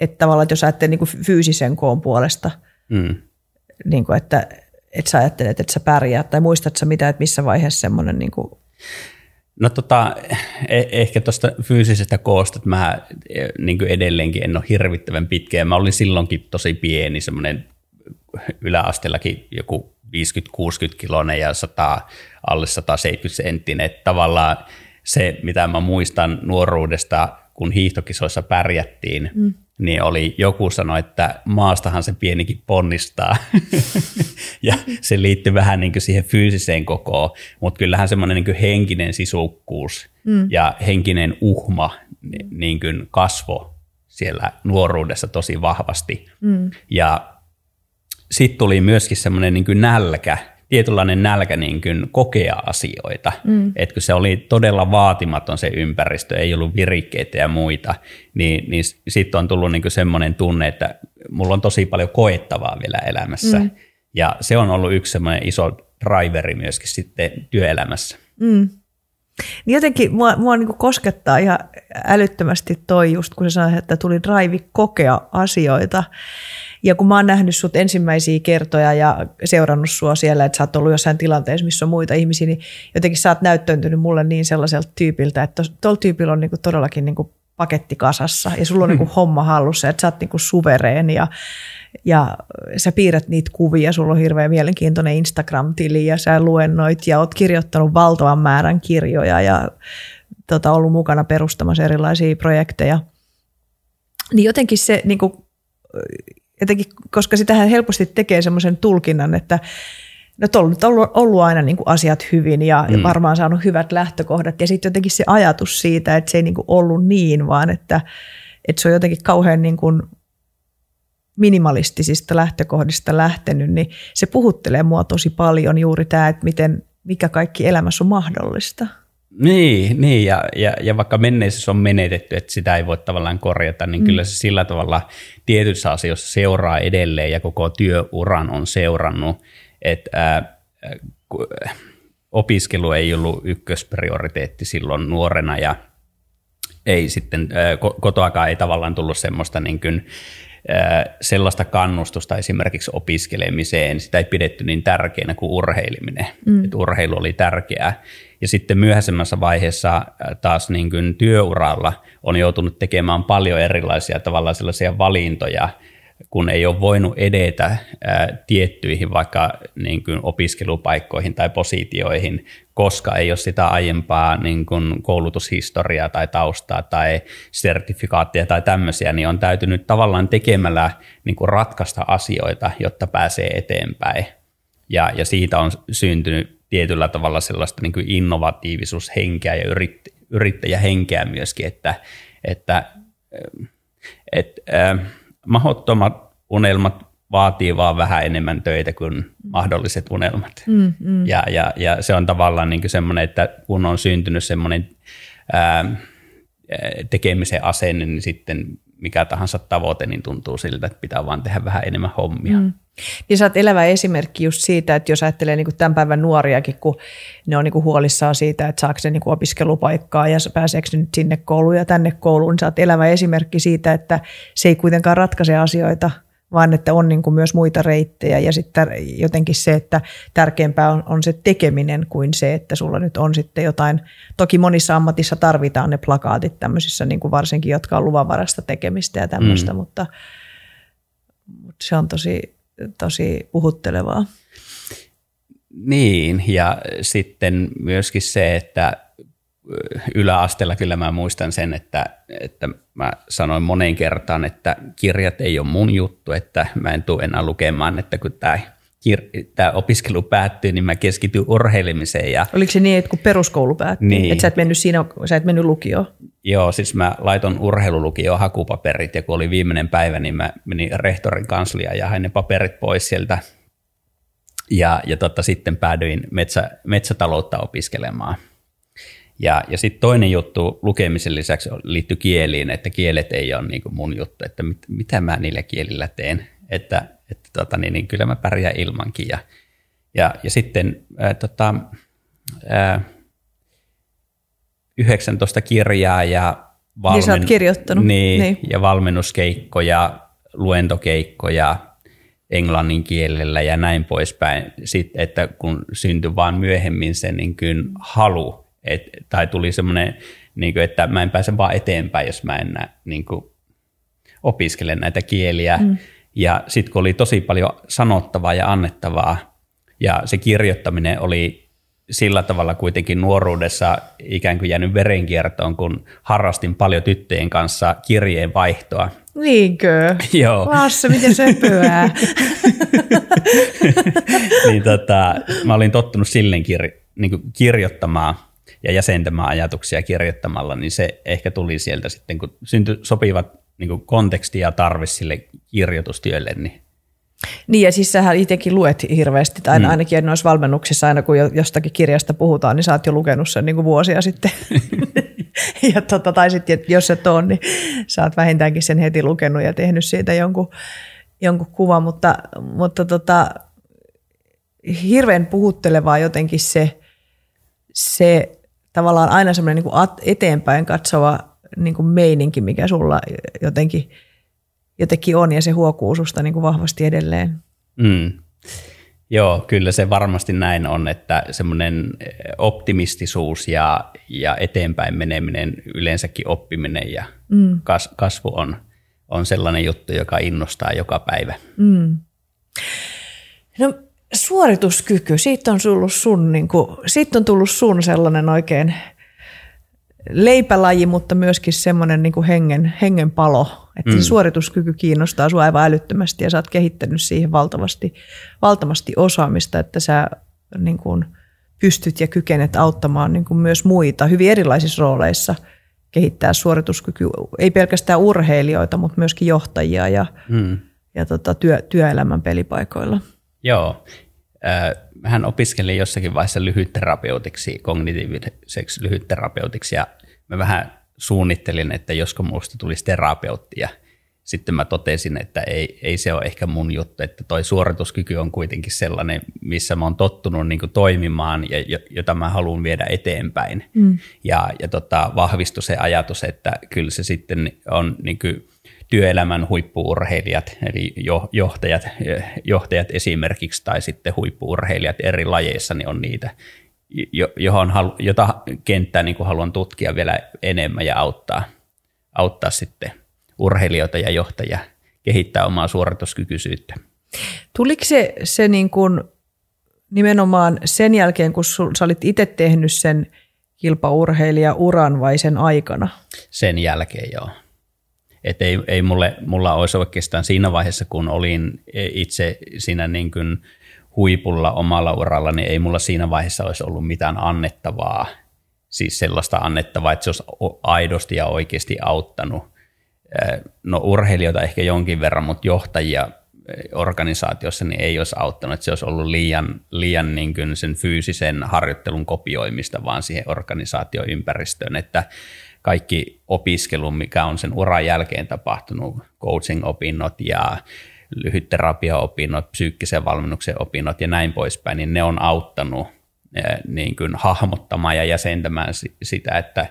S2: et tavallaan, että jos ajattelee niin kuin fyysisen koon puolesta, mm. niin kuin, että et sä ajattelet, että sä pärjäät, tai muistatko sä mitä, että missä vaiheessa semmoinen niin kuin
S1: No tota, eh- ehkä tuosta fyysisestä koosta, että mä e, niin kuin edelleenkin en ole hirvittävän pitkä, ja mä olin silloinkin tosi pieni, semmoinen yläasteellakin joku 50-60 kilonen ja 100, alle 170 senttinen. Että tavallaan se, mitä mä muistan nuoruudesta, kun hiihtokisoissa pärjättiin, mm. niin oli joku sanoi, että maastahan se pienikin ponnistaa. <laughs> ja se liittyy vähän niin kuin siihen fyysiseen kokoon, mutta kyllähän semmoinen niin henkinen sisukkuus mm. ja henkinen uhma niin kuin kasvo siellä nuoruudessa tosi vahvasti. Mm. Ja sitten tuli myöskin semmoinen niin nälkä, tietynlainen nälkä niin kuin kokea asioita. Mm. Että kun se oli todella vaatimaton se ympäristö, ei ollut virikkeitä ja muita, niin, niin sitten on tullut niin kuin semmoinen tunne, että mulla on tosi paljon koettavaa vielä elämässä. Mm. Ja se on ollut yksi semmoinen iso driveri myöskin sitten työelämässä. Mm.
S2: Niin jotenkin mua, mua niin koskettaa ihan älyttömästi toi just, kun sä sanoit, että tuli drive kokea asioita. Ja kun mä oon nähnyt sut ensimmäisiä kertoja ja seurannut sua siellä, että sä oot ollut jossain tilanteessa, missä on muita ihmisiä, niin jotenkin sä oot näyttäytynyt mulle niin sellaiselta tyypiltä, että tuolla tyypillä on niinku todellakin niinku paketti kasassa ja sulla on niinku hmm. <laughs> homma hallussa, että sä oot niinku suvereeni ja, ja sä piirrät niitä kuvia, sulla on hirveän mielenkiintoinen Instagram-tili ja sä luennoit ja oot kirjoittanut valtavan määrän kirjoja ja tota, ollut mukana perustamassa erilaisia projekteja. Niin jotenkin se niin kuin, jotenkin, koska sitähän helposti tekee semmoisen tulkinnan, että no on nyt ollut, ollut aina niin kuin asiat hyvin ja, mm. ja varmaan saanut hyvät lähtökohdat. Ja sitten jotenkin se ajatus siitä, että se ei niin kuin ollut niin, vaan että, että se on jotenkin kauhean niin kuin minimalistisista lähtökohdista lähtenyt, niin se puhuttelee mua tosi paljon juuri tämä, että miten, mikä kaikki elämässä on mahdollista.
S1: Niin, niin ja, ja, ja vaikka menneisyys on menetetty, että sitä ei voi tavallaan korjata, niin mm. kyllä se sillä tavalla tietyissä asioissa seuraa edelleen ja koko työuran on seurannut, että ää, opiskelu ei ollut ykkösprioriteetti silloin nuorena ja ei sitten, kotoakaan ei tavallaan tullut semmoista niin kuin, sellaista kannustusta esimerkiksi opiskelemiseen, sitä ei pidetty niin tärkeänä kuin urheiliminen. Mm. Että urheilu oli tärkeää. Ja sitten myöhäisemmässä vaiheessa taas niin kuin työuralla on joutunut tekemään paljon erilaisia tavallaan sellaisia valintoja, kun ei ole voinut edetä ää, tiettyihin vaikka niin kuin opiskelupaikkoihin tai positioihin, koska ei ole sitä aiempaa niin kuin koulutushistoriaa tai taustaa tai sertifikaattia tai tämmöisiä, niin on täytynyt tavallaan tekemällä niin kuin ratkaista asioita, jotta pääsee eteenpäin. Ja, ja siitä on syntynyt tietyllä tavalla sellaista niin kuin innovatiivisuushenkeä ja yritt, yrittäjähenkeä myöskin, että, että et, äh, mahottomat unelmat vaatii vaan vähän enemmän töitä kuin mahdolliset unelmat. Mm, mm. Ja, ja, ja se on tavallaan niin semmoinen, että kun on syntynyt semmoinen ää, tekemisen asenne, niin sitten mikä tahansa tavoite, niin tuntuu siltä, että pitää vaan tehdä vähän enemmän hommia. Mm.
S2: Niin sä oot elävä esimerkki just siitä, että jos ajattelee niin kuin tämän päivän nuoriakin, kun ne on niin kuin huolissaan siitä, että saako se niin kuin opiskelupaikkaa ja pääseekö ne nyt sinne kouluun ja tänne kouluun, niin sä oot elävä esimerkki siitä, että se ei kuitenkaan ratkaise asioita, vaan että on niin kuin myös muita reittejä ja sitten jotenkin se, että tärkeämpää on, on se tekeminen kuin se, että sulla nyt on sitten jotain, toki monissa ammatissa tarvitaan ne plakaatit tämmöisissä niin kuin varsinkin, jotka on luvanvarasta tekemistä ja tämmöistä, mm. mutta, mutta se on tosi, tosi puhuttelevaa.
S1: Niin, ja sitten myöskin se, että yläasteella kyllä mä muistan sen, että, että mä sanoin moneen kertaan, että kirjat ei ole mun juttu, että mä en tule enää lukemaan, että kun tämä kir- tämä opiskelu päättyy, niin mä keskityn urheilemiseen. Ja,
S2: Oliko se niin, että kun peruskoulu päättyi, niin. että sä et mennyt siinä, sä et mennyt lukioon?
S1: Joo, siis mä laiton urheilulukioon hakupaperit ja kun oli viimeinen päivä, niin mä menin rehtorin kanslia ja hain ne paperit pois sieltä. Ja, ja totta, sitten päädyin metsä, metsätaloutta opiskelemaan. Ja, ja sitten toinen juttu lukemisen lisäksi liittyy kieliin, että kielet ei ole niin mun juttu, että mit, mitä mä niillä kielillä teen, että, että tota, niin, niin kyllä mä pärjään ilmankin. Ja, ja, ja sitten ää, tota, ää, 19 kirjaa ja,
S2: valmen, niin kirjoittanut.
S1: Niin, niin. ja valmennuskeikkoja, luentokeikkoja englannin kielellä ja näin poispäin. Sitten, että kun syntyi vaan myöhemmin se niin kuin halu et, tai tuli semmoinen, niin kuin, että mä en pääse vaan eteenpäin, jos mä en niin kuin, opiskele näitä kieliä. Mm. Ja sitten kun oli tosi paljon sanottavaa ja annettavaa, ja se kirjoittaminen oli sillä tavalla kuitenkin nuoruudessa ikään kuin jäänyt verenkiertoon, kun harrastin paljon tyttöjen kanssa kirjeen vaihtoa.
S2: Niinkö? <laughs>
S1: Joo.
S2: Lasse, miten se pyää? <laughs>
S1: niin tota, mä olin tottunut silleen kir- niin kirjoittamaan ja jäsentämään ajatuksia kirjoittamalla, niin se ehkä tuli sieltä sitten, kun syntyi sopivat niin konteksti ja tarve sille kirjoitustyölle. Niin.
S2: niin ja siis sähän itsekin luet hirveästi, tai mm. ainakin noissa valmennuksissa aina kun jostakin kirjasta puhutaan, niin sä oot jo lukenut sen niin kuin vuosia sitten. <laughs> ja tota, tai sitten jos et ole, niin sä oot vähintäänkin sen heti lukenut ja tehnyt siitä jonkun, jonkun kuvan, mutta, mutta tota, hirveän puhuttelevaa jotenkin se, se tavallaan aina semmoinen niin eteenpäin katsova niin kuin meininki, mikä sulla jotenkin, jotenkin on ja se huokuu susta niin kuin vahvasti edelleen.
S1: Mm. Joo, kyllä se varmasti näin on, että semmoinen optimistisuus ja, ja eteenpäin meneminen, yleensäkin oppiminen ja mm. kas, kasvu on, on sellainen juttu, joka innostaa joka päivä. Mm.
S2: No suorituskyky, siitä on tullut sun, niin kuin, siitä on tullut sun sellainen oikein leipälaji, mutta myöskin semmoinen niin kuin hengen, hengen palo, että mm. suorituskyky kiinnostaa sinua aivan älyttömästi ja sä oot kehittänyt siihen valtavasti, valtavasti osaamista, että sä niin kuin, pystyt ja kykenet auttamaan niin kuin myös muita hyvin erilaisissa rooleissa kehittää suorituskyky, ei pelkästään urheilijoita, mutta myöskin johtajia ja, mm. ja tota, työ, työelämän pelipaikoilla.
S1: Joo, hän opiskeli jossakin vaiheessa lyhytterapeutiksi, kognitiiviseksi lyhytterapeutiksi ja mä vähän suunnittelin, että josko minusta tulisi terapeutti ja sitten mä totesin, että ei, ei se ole ehkä mun juttu, että toi suorituskyky on kuitenkin sellainen, missä mä oon tottunut niin toimimaan ja jota mä haluan viedä eteenpäin. Mm. Ja, ja tota, vahvistui se ajatus, että kyllä se sitten on niin työelämän huippuurheilijat, eli johtajat, johtajat esimerkiksi, tai sitten huippuurheilijat eri lajeissa, niin on niitä, johon, jota kenttää niin kuin haluan tutkia vielä enemmän ja auttaa, auttaa sitten urheilijoita ja johtajia kehittää omaa suorituskykyisyyttä.
S2: Tuliko se, se niin kuin nimenomaan sen jälkeen, kun sä olit itse tehnyt sen kilpaurheilija-uran vai sen aikana?
S1: Sen jälkeen, joo. Et ei, ei mulle, mulla olisi oikeastaan siinä vaiheessa, kun olin itse siinä niin kuin huipulla omalla uralla, niin ei mulla siinä vaiheessa olisi ollut mitään annettavaa, siis sellaista annettavaa, että se olisi aidosti ja oikeasti auttanut. No urheilijoita ehkä jonkin verran, mutta johtajia organisaatiossa niin ei olisi auttanut, että se olisi ollut liian, liian niin kuin sen fyysisen harjoittelun kopioimista vaan siihen organisaatioympäristöön, että kaikki opiskelu, mikä on sen uran jälkeen tapahtunut, coaching-opinnot ja lyhytterapiaopinnot, psyykkisen valmennuksen opinnot ja näin poispäin, niin ne on auttanut eh, niin kuin hahmottamaan ja jäsentämään sitä, että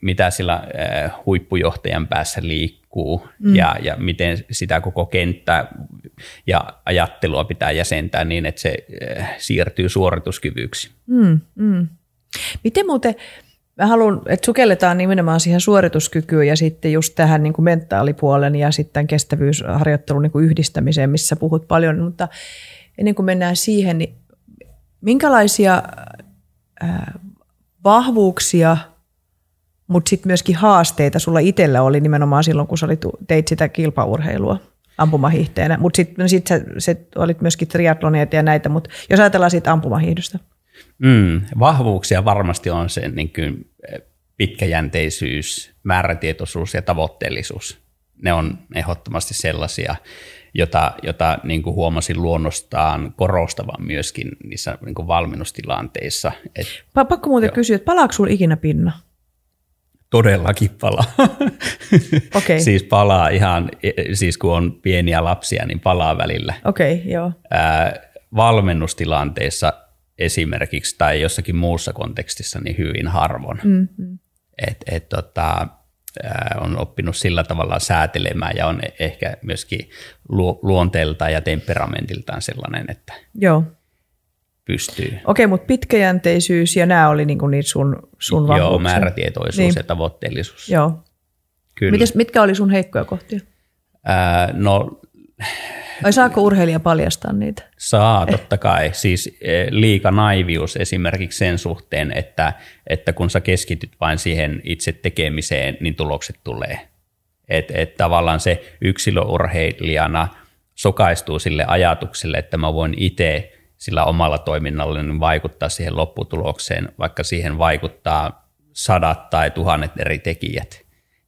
S1: mitä sillä eh, huippujohtajan päässä liikkuu mm. ja, ja miten sitä koko kenttää ja ajattelua pitää jäsentää niin, että se eh, siirtyy suorituskyvyksi. Mm, mm.
S2: Miten muuten, Mä haluan, että sukelletaan nimenomaan siihen suorituskykyyn ja sitten just tähän niin kuin mentaalipuolen ja sitten kestävyysharjoittelun niin kuin yhdistämiseen, missä puhut paljon. Mutta ennen kuin mennään siihen, niin minkälaisia äh, vahvuuksia, mutta sitten myöskin haasteita sulla itsellä oli nimenomaan silloin, kun sä olit, teit sitä kilpaurheilua ampumahiihteenä. Mutta sitten no sit sä, sä olit myöskin triatlonia ja näitä, mutta jos ajatellaan siitä ampumahiihdosta –
S1: Mm, vahvuuksia varmasti on se niin kuin eh, pitkäjänteisyys, määrätietoisuus ja tavoitteellisuus. Ne on ehdottomasti sellaisia, jota, jota niin kuin huomasin luonnostaan korostavan myöskin niissä niin kuin valmennustilanteissa. Et,
S2: Pakko muuten jo. kysyä, että palaako sinulla ikinä pinna?
S1: Todellakin palaa. <laughs>
S2: Okay.
S1: siis palaa ihan, siis kun on pieniä lapsia, niin palaa välillä.
S2: Okei, okay, joo.
S1: Ää, valmennustilanteissa esimerkiksi tai jossakin muussa kontekstissa niin hyvin harvoin. Mm-hmm. Et, et, tota, on oppinut sillä tavalla säätelemään ja on ehkä myöskin lu- luonteeltaan ja temperamentiltaan sellainen, että Joo. pystyy.
S2: Okei, mutta pitkäjänteisyys ja nämä oli niinku niitä sun, sun vahvuuksia.
S1: Joo, määrätietoisuus niin. ja tavoitteellisuus.
S2: Joo. Kyllä. Mites, mitkä oli sun heikkoja kohtia?
S1: Ää, no
S2: vai saako urheilija paljastaa niitä?
S1: Saa, totta kai. Siis e, liika naivius esimerkiksi sen suhteen, että, että kun sä keskityt vain siihen itse tekemiseen, niin tulokset tulee. Että et tavallaan se yksilöurheilijana sokaistuu sille ajatukselle, että mä voin itse sillä omalla toiminnalla vaikuttaa siihen lopputulokseen, vaikka siihen vaikuttaa sadat tai tuhannet eri tekijät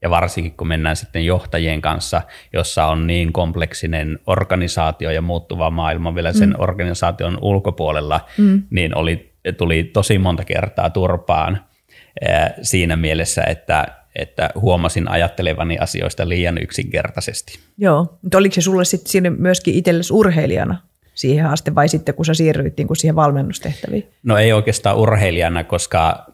S1: ja varsinkin kun mennään sitten johtajien kanssa, jossa on niin kompleksinen organisaatio ja muuttuva maailma vielä sen mm. organisaation ulkopuolella, mm. niin oli, tuli tosi monta kertaa turpaan siinä mielessä, että, että huomasin ajattelevani asioista liian yksinkertaisesti.
S2: Joo, mutta oliko se sulle sitten siinä myöskin itsellesi urheilijana siihen asti vai sitten kun sä siirryit niin kuin siihen valmennustehtäviin?
S1: No ei oikeastaan urheilijana, koska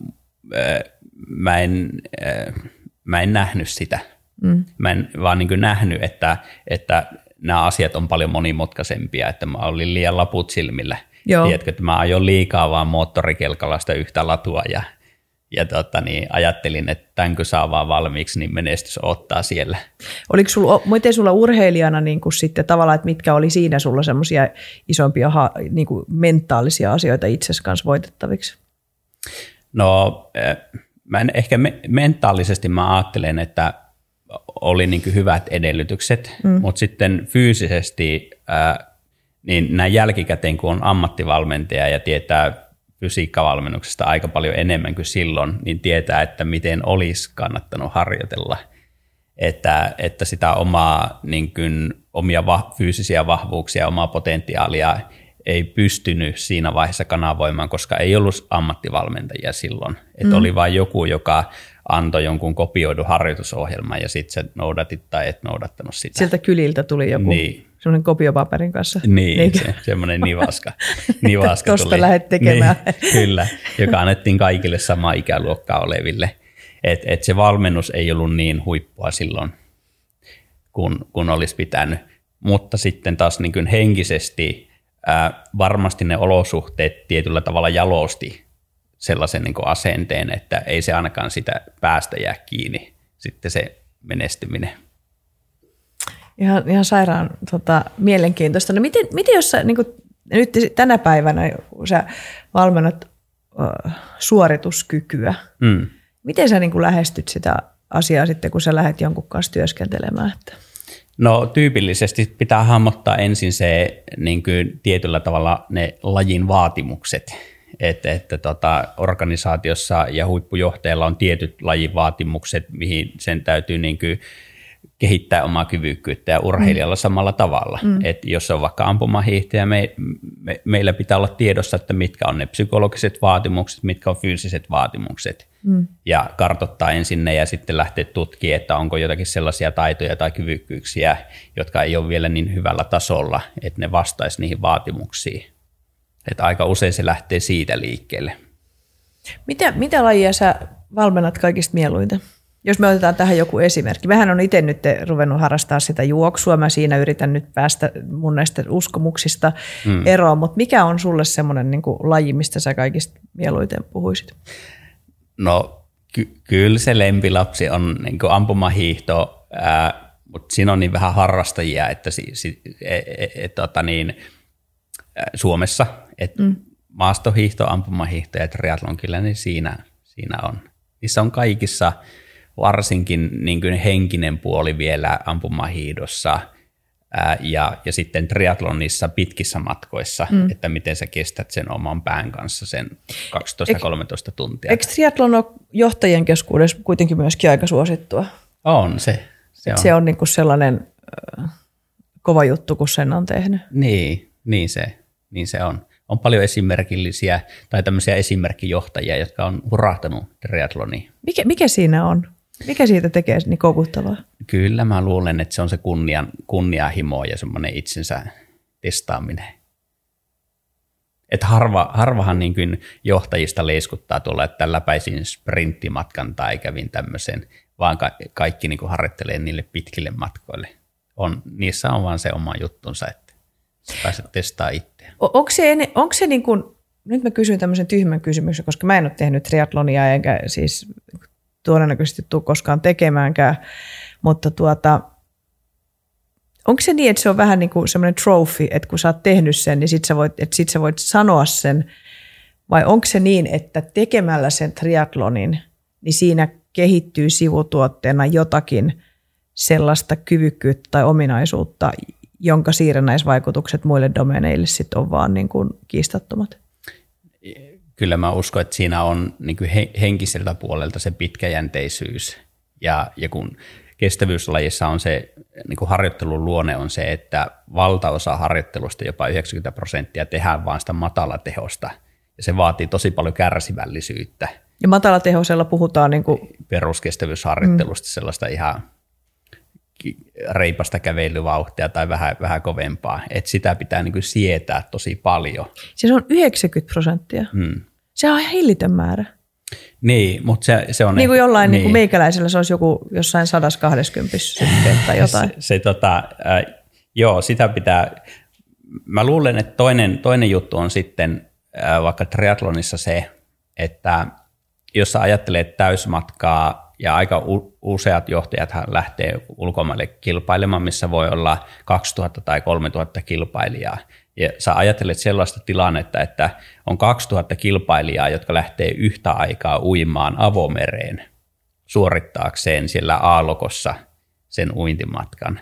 S1: äh, mä en... Äh, mä en nähnyt sitä. Mm. Mä en vaan niin nähnyt, että, että nämä asiat on paljon monimutkaisempia, että mä olin liian laput silmillä. Joo. Tiedätkö, että mä ajoin liikaa vaan moottorikelkalasta yhtä latua ja, ja tota, niin ajattelin, että tämän kun saa vaan valmiiksi, niin menestys ottaa siellä.
S2: Oliko sulla, miten sulla urheilijana niin kuin sitten tavallaan, että mitkä oli siinä sulla semmoisia isompia niin kuin mentaalisia asioita itsesi kanssa voitettaviksi?
S1: No mä en, ehkä me, mentaalisesti mä ajattelen, että oli niin hyvät edellytykset, mm. mutta sitten fyysisesti ää, niin näin jälkikäteen, kun on ammattivalmentaja ja tietää fysiikkavalmennuksesta aika paljon enemmän kuin silloin, niin tietää, että miten olisi kannattanut harjoitella. Että, että sitä omaa, niin kuin, omia va, fyysisiä vahvuuksia, omaa potentiaalia ei pystynyt siinä vaiheessa kanavoimaan, koska ei ollut ammattivalmentajia silloin. Että mm. oli vain joku, joka antoi jonkun kopioidun harjoitusohjelman ja sitten se noudatit tai et noudattanut sitä.
S2: Sieltä kyliltä tuli joku niin. semmoinen kopiopaperin kanssa.
S1: Niin, se, semmoinen nivaska. <laughs> nivaska
S2: Tuosta tuli. lähdet tekemään.
S1: Niin, kyllä, joka annettiin kaikille sama ikäluokkaa oleville. Et, et se valmennus ei ollut niin huippua silloin, kun, kun olisi pitänyt. Mutta sitten taas niin henkisesti ää, varmasti ne olosuhteet tietyllä tavalla jalosti sellaisen niin asenteen, että ei se ainakaan sitä päästä jää kiinni sitten se menestyminen.
S2: Ihan, ihan sairaan tota, mielenkiintoista. No miten, miten jos sä, niin kuin, nyt tänä päivänä, kun sä valmennat uh, suorituskykyä, mm. miten sä niin kuin lähestyt sitä asiaa sitten, kun sä lähdet jonkun kanssa työskentelemään? Että?
S1: No tyypillisesti pitää hahmottaa ensin se niin kuin, tietyllä tavalla ne lajin vaatimukset että, että tota, organisaatiossa ja huippujohtajalla on tietyt lajivaatimukset, mihin sen täytyy niin kuin kehittää omaa kyvykkyyttä ja urheilijalla mm. samalla tavalla. Mm. Et jos on vaikka ampumahiihtäjä, me, me, meillä pitää olla tiedossa, että mitkä on ne psykologiset vaatimukset, mitkä on fyysiset vaatimukset. Mm. Ja kartoittaa ensin ne ja sitten lähteä tutkimaan, että onko jotakin sellaisia taitoja tai kyvykkyyksiä, jotka ei ole vielä niin hyvällä tasolla, että ne vastaisi niihin vaatimuksiin. Että aika usein se lähtee siitä liikkeelle.
S2: Mitä, mitä lajia sä valmennat kaikista mieluiten? Jos me otetaan tähän joku esimerkki. Vähän on itse nyt ruvennut harrastaa sitä juoksua. Mä siinä yritän nyt päästä mun näistä uskomuksista mm. eroon. Mutta mikä on sulle semmoinen niin laji, mistä sä kaikista mieluiten puhuisit?
S1: No ky- kyllä se lempilapsi on niin ampumahiihto, ää, mutta siinä on niin vähän harrastajia, että si- si- e- e- e- tota niin, Suomessa – että mm. maastohiihto, ampumahiihto ja triathlon kyllä niin siinä, siinä on. Niissä on kaikissa varsinkin niin kuin henkinen puoli vielä ampumahiihdossa ää, ja, ja sitten triathlonissa pitkissä matkoissa, mm. että miten sä kestät sen oman pään kanssa sen 12-13 tuntia.
S2: Eikö triathlon ole johtajien keskuudessa kuitenkin myöskin aika suosittua?
S1: On se.
S2: Se on, se on niin kuin sellainen äh, kova juttu, kun sen on tehnyt.
S1: Niin, niin se, niin se on on paljon esimerkillisiä tai tämmöisiä esimerkkijohtajia, jotka on hurahtanut triatloniin.
S2: Mikä, mikä siinä on? Mikä siitä tekee niin koukuttavaa?
S1: Kyllä mä luulen, että se on se kunnian, kunnianhimo ja semmoinen itsensä testaaminen. Että harva, harvahan niin kuin johtajista leiskuttaa tuolla, että läpäisin sprinttimatkan tai kävin tämmöisen, vaan ka- kaikki niin kuin harjoittelee niille pitkille matkoille. On, niissä on vaan se oma juttunsa, että pääset testaa itse.
S2: Onko se, onko se niin kuin, nyt mä kysyn tämmöisen tyhmän kysymyksen, koska mä en ole tehnyt triatlonia eikä siis todennäköisesti tule koskaan tekemäänkään, mutta tuota, onko se niin, että se on vähän niin kuin semmoinen trophy, että kun sä oot tehnyt sen, niin sit sä voit, että sit sä voit sanoa sen, vai onko se niin, että tekemällä sen triatlonin, niin siinä kehittyy sivutuotteena jotakin sellaista kyvykkyyttä tai ominaisuutta, jonka siirrännäisvaikutukset muille domeneille sit on vaan niin kuin kiistattomat.
S1: Kyllä mä uskon, että siinä on niin kuin henkiseltä puolelta se pitkäjänteisyys. Ja, ja kun kestävyyslajissa on se niin kuin harjoittelun luonne on se, että valtaosa harjoittelusta, jopa 90 prosenttia, tehdään vain sitä matalatehosta. Ja se vaatii tosi paljon kärsivällisyyttä.
S2: Ja matalatehoisella puhutaan niin kuin...
S1: Peruskestävyysharjoittelusta, mm. sellaista ihan reipasta kävelyvauhtia tai vähän, vähän kovempaa. Et sitä pitää niin kuin sietää tosi paljon.
S2: Siis on 90 prosenttia. Hmm. Se on ihan hillitön määrä.
S1: Niin, mutta se, se on...
S2: Niin kuin jollain niin. Niin kuin meikäläisellä se olisi joku jossain 120 tai <laughs> jotain.
S1: se, se tota, äh, joo, sitä pitää... Mä luulen, että toinen, toinen juttu on sitten äh, vaikka triathlonissa se, että jos sä ajattelet täysmatkaa ja aika useat johtajat lähtee ulkomaille kilpailemaan, missä voi olla 2000 tai 3000 kilpailijaa. Ja sä ajattelet sellaista tilannetta, että on 2000 kilpailijaa, jotka lähtee yhtä aikaa uimaan avomereen suorittaakseen siellä aallokossa sen uintimatkan.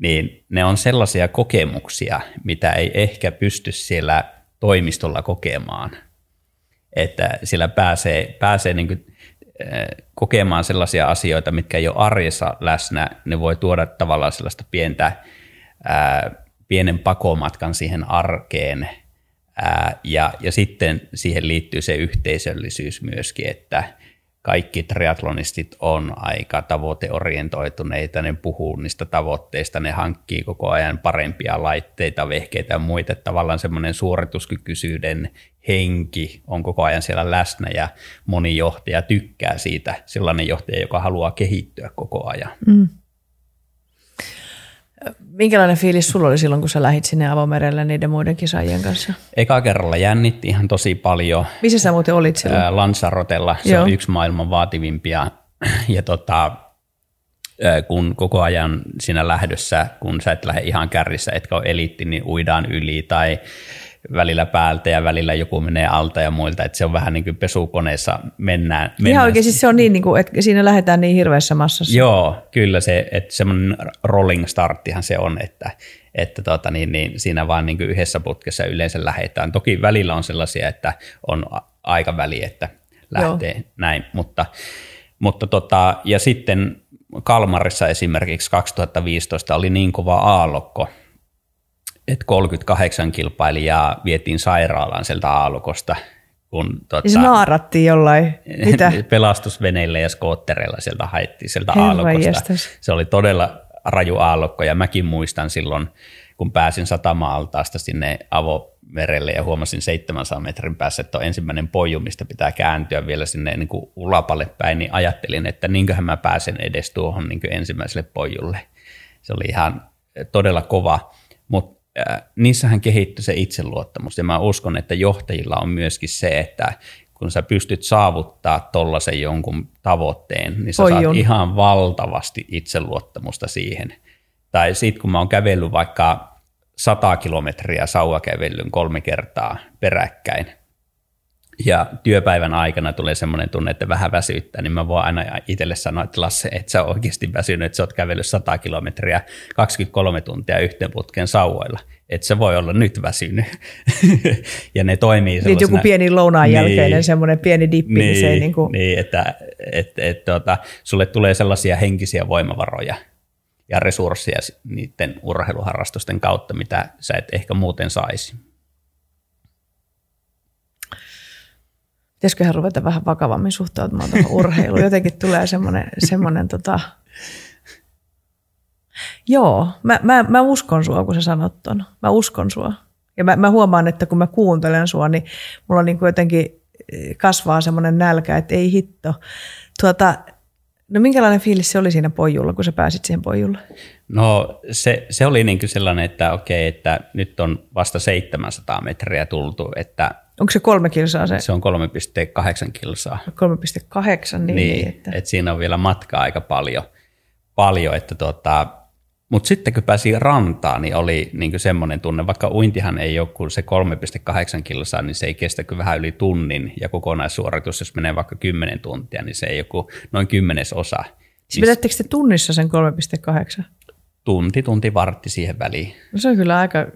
S1: Niin ne on sellaisia kokemuksia, mitä ei ehkä pysty siellä toimistolla kokemaan. Että siellä pääsee, pääsee niin kuin kokemaan sellaisia asioita, mitkä ei ole arjessa läsnä, ne voi tuoda tavallaan sellaista pientä ää, pienen pakomatkan siihen arkeen. Ää, ja, ja sitten siihen liittyy se yhteisöllisyys myöskin, että kaikki triatlonistit on aika tavoiteorientoituneita, ne puhuu niistä tavoitteista, ne hankkii koko ajan parempia laitteita, vehkeitä ja muita. Tavallaan semmoinen suorituskykyisyyden henki on koko ajan siellä läsnä ja moni johtaja tykkää siitä, sellainen johtaja, joka haluaa kehittyä koko ajan. Mm.
S2: Minkälainen fiilis sulla oli silloin, kun sä lähit sinne avomerelle niiden muiden kisaajien kanssa?
S1: Eka kerralla jännitti ihan tosi paljon.
S2: Missä sä muuten olit silloin?
S1: Lansarotella, se Joo. on yksi maailman vaativimpia. <clears throat> Ja tota, kun koko ajan siinä lähdössä, kun sä et lähde ihan kärrissä, etkä ole eliitti, niin uidaan yli tai välillä päältä ja välillä joku menee alta ja muilta, että se on vähän niin kuin pesukoneessa mennään. mennään.
S2: Ihan oikein, siis se on niin, niin kuin, että siinä lähdetään niin hirveässä massassa.
S1: Joo, kyllä se, että semmoinen rolling starttihan se on, että, että tota, niin, niin, siinä vaan niin kuin yhdessä putkessa yleensä lähdetään. Toki välillä on sellaisia, että on aika väli, että lähtee Joo. näin, mutta, mutta tota, ja sitten Kalmarissa esimerkiksi 2015 oli niin kova aallokko, että 38 kilpailijaa vietiin sairaalaan sieltä aallokosta. Kun,
S2: tuota, se naarattiin jollain, mitä? <laughs>
S1: pelastusveneillä ja skoottereilla sieltä haettiin sieltä Herra aallokosta. Se oli todella raju aallokko ja mäkin muistan silloin, kun pääsin satamaaltaasta sinne avomerelle ja huomasin 700 metrin päässä, että on ensimmäinen poju, mistä pitää kääntyä vielä sinne niin kuin ulapalle päin, niin ajattelin, että niinköhän mä pääsen edes tuohon niin ensimmäiselle pojulle. Se oli ihan todella kova, mutta niissähän kehittyy se itseluottamus. Ja mä uskon, että johtajilla on myöskin se, että kun sä pystyt saavuttaa tollaisen jonkun tavoitteen, niin sä Oi saat ihan valtavasti itseluottamusta siihen. Tai sitten kun mä oon kävellyt vaikka 100 kilometriä sauvakävellyn kolme kertaa peräkkäin, ja työpäivän aikana tulee semmoinen tunne, että vähän väsyttää, niin mä voin aina itselle sanoa, että Lasse, et sä oikeasti väsynyt, että sä oot kävellyt 100 kilometriä 23 tuntia yhteen putken sauvoilla. Että se voi olla nyt väsynyt. <laughs> ja ne toimii
S2: sellaisena... Niin joku pieni lounaan jälkeinen niin, semmoinen pieni dippi.
S1: Niin,
S2: niin, se niin, kuin...
S1: niin että et, et, tuota, sulle tulee sellaisia henkisiä voimavaroja ja resursseja niiden urheiluharrastusten kautta, mitä sä et ehkä muuten saisi.
S2: Pitäisiköhän ruveta vähän vakavammin suhtautumaan tuohon <laughs> urheiluun. Jotenkin tulee semmoinen, semmoinen tota... Joo, mä, mä, mä uskon sua, kun sä sanot ton. Mä uskon sua. Ja mä, mä huomaan, että kun mä kuuntelen sua, niin mulla niin kuin jotenkin eh, kasvaa semmoinen nälkä, että ei hitto. Tuota, no minkälainen fiilis se oli siinä pojulla, kun sä pääsit siihen pojulle?
S1: No se, se oli niin kuin sellainen, että okei, että nyt on vasta 700 metriä tultu, että
S2: Onko se kolme kilsaa se?
S1: Se on 3,8 kilsaa.
S2: 3,8, niin. niin
S1: että. että siinä on vielä matkaa aika paljon. paljon että tota, mutta sitten kun pääsi rantaan, niin oli niin semmoinen tunne, vaikka uintihan ei ole kuin se 3,8 kilsaa, niin se ei kestä kuin vähän yli tunnin, ja kokonaissuoritus, jos menee vaikka 10 tuntia, niin se ei kuin noin kymmenes osa.
S2: Siis vedättekö te tunnissa sen 3,8?
S1: Tunti, tunti, vartti siihen väliin.
S2: No se on kyllä aika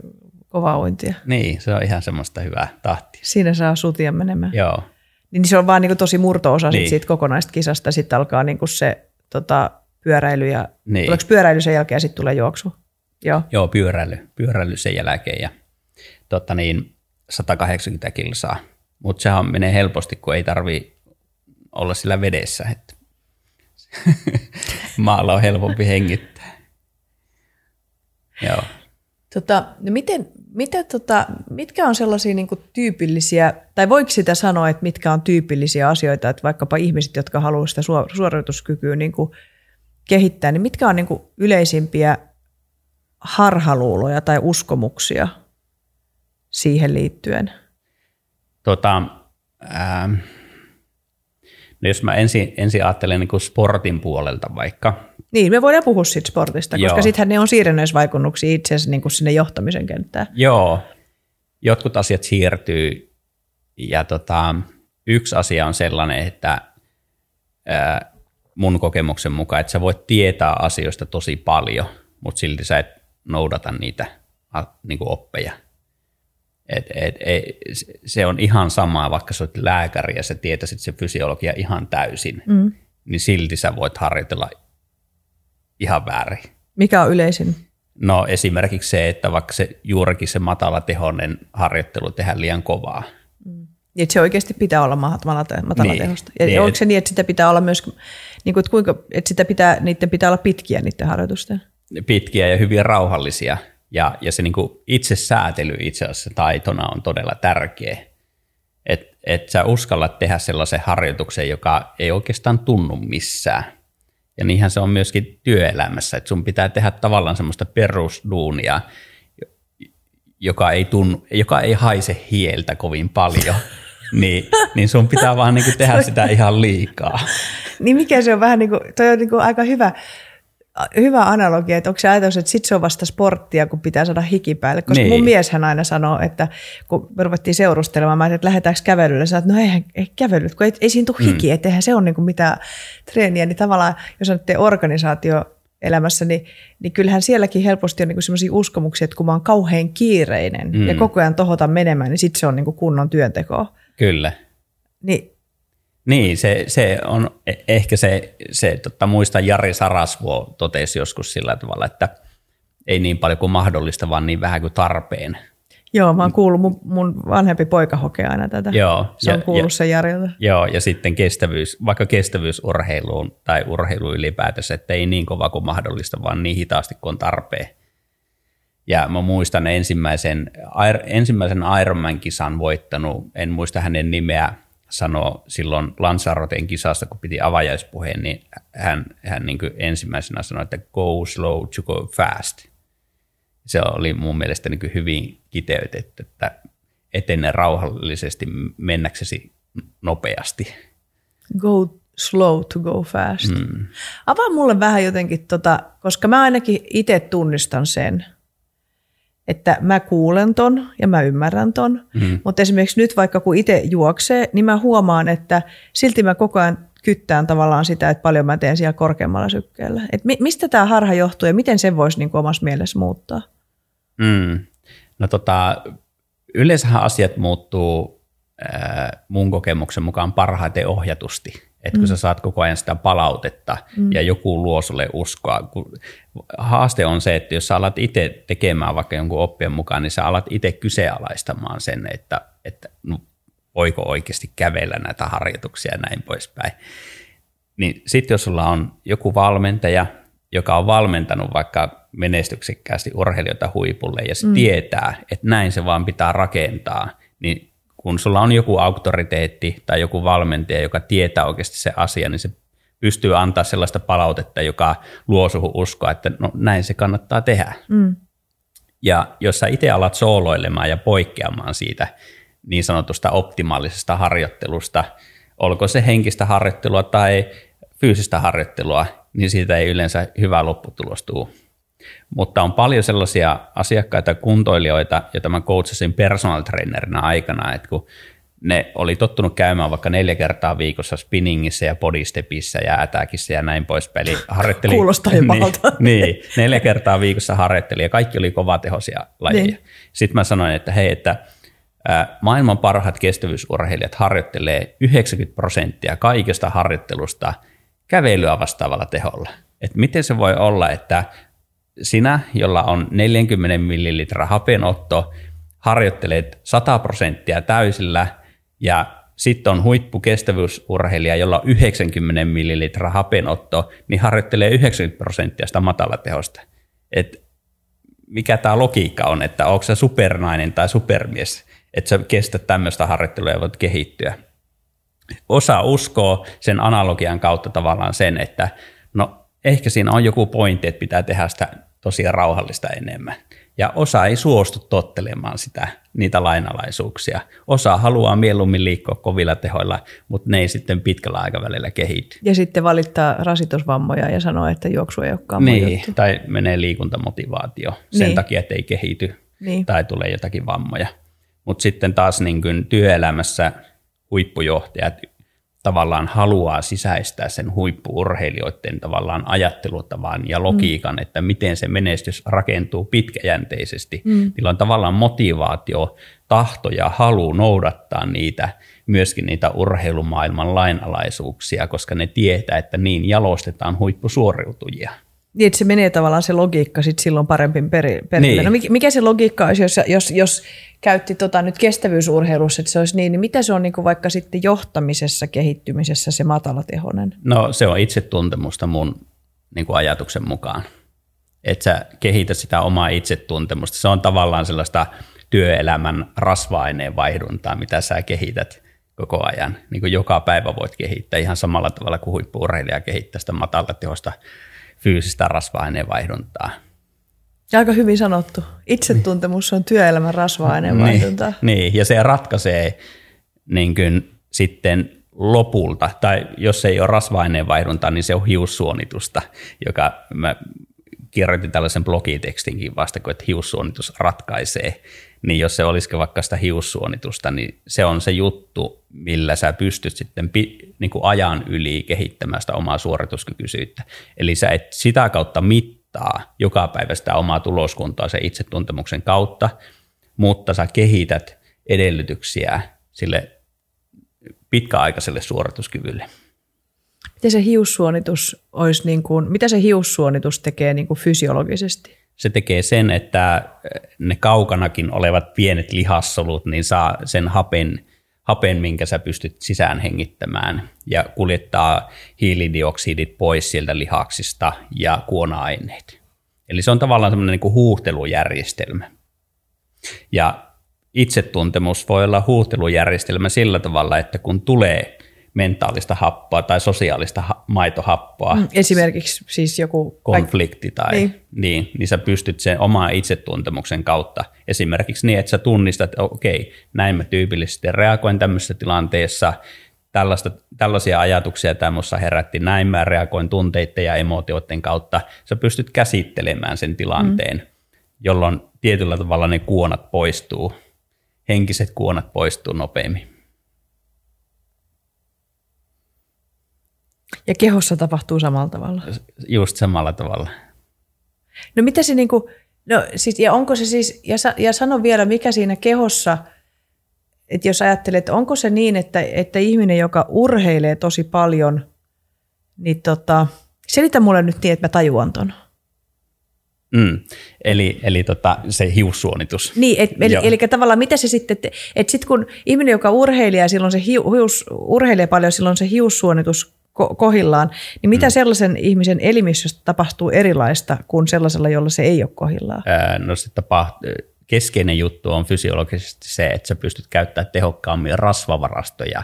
S2: kovaa uintia.
S1: Niin, se on ihan semmoista hyvää tahtia.
S2: Siinä saa sutia menemään.
S1: Joo.
S2: Niin se on vaan niin tosi murto-osa niin. siitä kokonaista kisasta. Sitten alkaa niin se tota, pyöräily ja niin. tuleeko pyöräily sen jälkeen ja sitten tulee juoksu?
S1: Joo, Joo pyöräily, pyöräily sen jälkeen ja totta niin, 180 kilsaa. Mutta sehän menee helposti, kun ei tarvi olla sillä vedessä. Että <laughs> Maalla on helpompi hengittää. Joo.
S2: Tota, no miten, mitä, tota, mitkä on sellaisia niin kuin tyypillisiä, tai voiko sitä sanoa, että mitkä on tyypillisiä asioita, että vaikkapa ihmiset, jotka haluavat sitä suorituskykyä niin kuin kehittää, niin mitkä on niin kuin yleisimpiä harhaluuloja tai uskomuksia siihen liittyen?
S1: Tota, ähm, no jos mä ensin, ensin ajattelen niin kuin sportin puolelta vaikka,
S2: niin, me voidaan puhua siitä sportista, Joo. koska sittenhän ne on siirrännöisvaikunnuksia itse asiassa niin kuin sinne johtamisen kenttään.
S1: Joo, jotkut asiat siirtyy ja tota, yksi asia on sellainen, että ää, mun kokemuksen mukaan, että sä voit tietää asioista tosi paljon, mutta silti sä et noudata niitä a, niin kuin oppeja. Et, et, et, se on ihan sama, vaikka sä oot lääkäri ja sä tietäisit se fysiologia ihan täysin, mm. niin silti sä voit harjoitella ihan väärin.
S2: Mikä on yleisin
S1: No esimerkiksi se, että vaikka se juurikin se matala tehonen harjoittelu tehdään liian kovaa.
S2: Mm. Että se oikeasti pitää olla matala, matala
S1: Niin.
S2: tehosta. Ja
S1: Niin,
S2: onko se niin, että sitä pitää olla myös, niin kuin, että kuinka, että sitä pitää, niiden pitää olla pitkiä niiden harjoitusten?
S1: pitkiä ja hyvin rauhallisia. Ja, ja se niin kuin itse säätely itse asiassa taitona on todella tärkeä. Että et sä uskallat tehdä sellaisen harjoituksen, joka ei oikeastaan tunnu missään. Ja niinhän se on myöskin työelämässä, että sun pitää tehdä tavallaan semmoista perusduunia, joka ei, tunnu, joka ei haise hieltä kovin paljon. <laughs> niin, niin sun pitää vaan niin tehdä sitä ihan liikaa.
S2: Niin mikä se on vähän niin kuin, toi on niin aika hyvä, hyvä analogia, että onko se ajatus, että sit se on vasta sporttia, kun pitää saada hiki päälle. Koska
S1: Niin.
S2: mun mieshän aina sanoo, että kun me ruvettiin seurustelemaan, mä ajattelin, että lähdetäänkö kävelylle, sä että no eihän ei kävelyt, kun ei, ei siinä tule hiki, mm. että eihän se ole niin kuin mitään treeniä, niin tavallaan jos on organisaatio elämässä, niin, niin kyllähän sielläkin helposti on niin sellaisia uskomuksia, että kun mä oon kauhean kiireinen mm. ja koko ajan tohotan menemään, niin sitten se on niin kuin kunnon työntekoa.
S1: Kyllä.
S2: Niin
S1: Niin, se, se on e- ehkä se, se tota, muistan Jari Sarasvuo totesi joskus sillä tavalla, että ei niin paljon kuin mahdollista, vaan niin vähän kuin tarpeen.
S2: Joo, mä oon kuullut, mun, mun vanhempi poika hokee aina tätä.
S1: Joo,
S2: Se on
S1: ja-
S2: kuullut
S1: ja-
S2: sen Jarilta.
S1: Joo, ja sitten kestävyys, vaikka kestävyysurheiluun tai urheiluun ylipäätänsä, että ei niin kova kuin mahdollista, vaan niin hitaasti kuin on tarpeen. Ja mä muistan ensimmäisen, ensimmäisen Ironman-kisan voittanut, en muista hänen nimeä, sanoi silloin Lanzaroten kisassa, kun piti avajaispuheen, niin hän, hän niin kuin ensimmäisenä sanoi, että go slow to go fast. Se oli mun mielestä niin kuin hyvin kiteytetty, että etene rauhallisesti mennäksesi nopeasti.
S2: Go slow to go fast. Mm. Avaa mulle vähän jotenkin, tota, koska mä ainakin itse tunnistan sen, että mä kuulen ton ja mä ymmärrän ton, mm. mutta esimerkiksi nyt vaikka kun itse juoksee, niin mä huomaan, että silti mä koko ajan kyttään tavallaan sitä, että paljon mä teen siellä korkeammalla sykkeellä. Et mi- mistä tämä harha johtuu ja miten sen voisi niin omassa mielessä muuttaa?
S1: Mm. No tota, yleensähän asiat muuttuu ää, mun kokemuksen mukaan parhaiten ohjatusti. Että kun mm. sä saat koko ajan sitä palautetta mm. ja joku luo sulle uskoa. Haaste on se, että jos sä alat itse tekemään vaikka jonkun oppien mukaan, niin sä alat itse kyseenalaistamaan sen, että, että no, voiko oikeasti kävellä näitä harjoituksia ja näin poispäin. Niin sitten jos sulla on joku valmentaja, joka on valmentanut vaikka menestyksekkäästi urheilijoita huipulle ja se mm. tietää, että näin se vaan pitää rakentaa, niin kun sulla on joku auktoriteetti tai joku valmentaja, joka tietää oikeasti se asia, niin se pystyy antaa sellaista palautetta, joka luo suhun uskoa, että no näin se kannattaa tehdä.
S2: Mm.
S1: Ja jos sä itse alat sooloilemaan ja poikkeamaan siitä niin sanotusta optimaalisesta harjoittelusta, olko se henkistä harjoittelua tai fyysistä harjoittelua, niin siitä ei yleensä hyvä lopputulos tule. Mutta on paljon sellaisia asiakkaita, kuntoilijoita, joita mä coachasin personal trainerina aikana, että kun ne oli tottunut käymään vaikka neljä kertaa viikossa spinningissä ja bodystepissä ja ätäkissä ja näin poispäin. Eli <laughs> harjoitteli,
S2: Kuulostaa <laughs> jo
S1: niin, <laughs> niin, neljä kertaa viikossa harjoitteli ja kaikki oli kovatehoisia lajeja.
S2: Niin.
S1: Sitten mä sanoin, että hei, että maailman parhaat kestävyysurheilijat harjoittelee 90 prosenttia kaikesta harjoittelusta kävelyä vastaavalla teholla. Et miten se voi olla, että sinä, jolla on 40 millilitra hapenotto, harjoittelet 100 prosenttia täysillä ja sitten on huippukestävyysurheilija, jolla on 90 millilitra hapenotto, niin harjoittelee 90 prosenttia sitä matalatehosta. Et mikä tämä logiikka on, että onko se supernainen tai supermies, että sä kestät tämmöistä harjoittelua ja voit kehittyä. Osa uskoo sen analogian kautta tavallaan sen, että no ehkä siinä on joku pointti, että pitää tehdä sitä tosiaan rauhallista enemmän. Ja osa ei suostu tottelemaan sitä, niitä lainalaisuuksia. Osa haluaa mieluummin liikkua kovilla tehoilla, mutta ne ei sitten pitkällä aikavälillä kehity.
S2: Ja sitten valittaa rasitusvammoja ja sanoo, että juoksu ei olekaan
S1: Niin,
S2: juttu.
S1: tai menee liikuntamotivaatio sen
S2: Niin.
S1: takia, että ei kehity
S2: Niin.
S1: tai tulee jotakin vammoja. Mutta sitten taas niin kuin työelämässä huippujohtajat tavallaan haluaa sisäistää sen huippuurheilijoiden tavallaan ajattelutavan ja logiikan, mm. että miten se menestys rakentuu pitkäjänteisesti. Mm. Niillä on tavallaan motivaatio, tahto ja halu noudattaa niitä, myöskin niitä urheilumaailman lainalaisuuksia, koska ne tietää, että niin jalostetaan huippusuoriutujia.
S2: Niin, että se menee tavallaan se logiikka sit silloin parempi peri, perille.
S1: Niin.
S2: No mikä, mikä se logiikka olisi, jos, jos, jos käytti tota nyt kestävyysurheilussa, että se olisi niin, niin mitä se on niin kuin vaikka sitten johtamisessa, kehittymisessä se matalatehoinen?
S1: No se on itsetuntemusta mun niin kuin ajatuksen mukaan. Että sä kehitä sitä omaa itsetuntemusta. Se on tavallaan sellaista työelämän rasva-aineen vaihduntaa, mitä sä kehität koko ajan. Niin kuin joka päivä voit kehittää ihan samalla tavalla kuin huippuurheilija kehittää sitä matalatehosta fyysistä rasva-aineen vaihduntaa.
S2: Ja aika hyvin sanottu. Itsetuntemus on työelämän rasva-aineen vaihduntaa.
S1: Niin, niin, ja se ratkaisee niin kuin sitten lopulta, tai jos ei ole rasva-aineen vaihduntaa, niin se on hiussuonitusta, joka mä kirjoitin tällaisen blogitekstinkin vasta, kun että hiussuonitus ratkaisee, niin jos se olisikin vaikka sitä hiussuonitusta, niin se on se juttu, millä sä pystyt sitten pi, niin kuin ajan yli kehittämään sitä omaa suorituskykyisyyttä. Eli sä et sitä kautta mittaa joka päivä sitä omaa tuloskuntoa sen itsetuntemuksen kautta, mutta sä kehität edellytyksiä sille pitkäaikaiselle suorituskyvylle.
S2: Miten se hiussuonitus olisi niin kuin, mitä se hiussuonitus tekee niin kuin fysiologisesti?
S1: Se tekee sen, että ne kaukanakin olevat pienet lihassolut niin saa sen hapen, hapen, minkä sä pystyt sisään hengittämään ja kuljettaa hiilidioksidit pois sieltä lihaksista ja kuona-aineet. Eli se on tavallaan semmoinen niin kuin huuhtelujärjestelmä. Ja itsetuntemus voi olla huuhtelujärjestelmä sillä tavalla, että kun tulee mentaalista happoa tai sosiaalista ha- maitohappoa. Mm,
S2: esimerkiksi siis joku...
S1: Konflikti tai niin. Niin, niin sä pystyt sen oman itsetuntemuksen kautta esimerkiksi niin, että sä tunnistat, että okei, näin mä tyypillisesti reagoin tämmöisessä tilanteessa, tällaista, tällaisia ajatuksia tämmössä herätti, näin mä reagoin tunteiden ja emootioiden kautta. Sä pystyt käsittelemään sen tilanteen, mm. jolloin tietyllä tavalla ne kuonat poistuu, henkiset kuonat poistuu nopeammin.
S2: Ja kehossa tapahtuu samalla tavalla.
S1: Just samalla tavalla.
S2: No mitä se niinku, no siis, ja onko se siis, ja, ja sano vielä, mikä siinä kehossa, että jos ajattelet, onko se niin, että, että ihminen, joka urheilee tosi paljon, niin tota, selitä mulle nyt niin, että mä tajuan ton.
S1: Mm. Eli, eli tota, se hiussuonitus.
S2: Niin, et, eli, eli tavallaan mitä se sitten, että et sitten kun ihminen, joka urheilee, silloin se hius, urheilee paljon, silloin se hiussuonitus kohillaan, niin mitä mm. sellaisen ihmisen elimistöstä tapahtuu erilaista kuin sellaisella, jolla se ei ole kohillaan?
S1: no se tapahtuu, keskeinen juttu on fysiologisesti se, että sä pystyt käyttämään tehokkaammin rasvavarastoja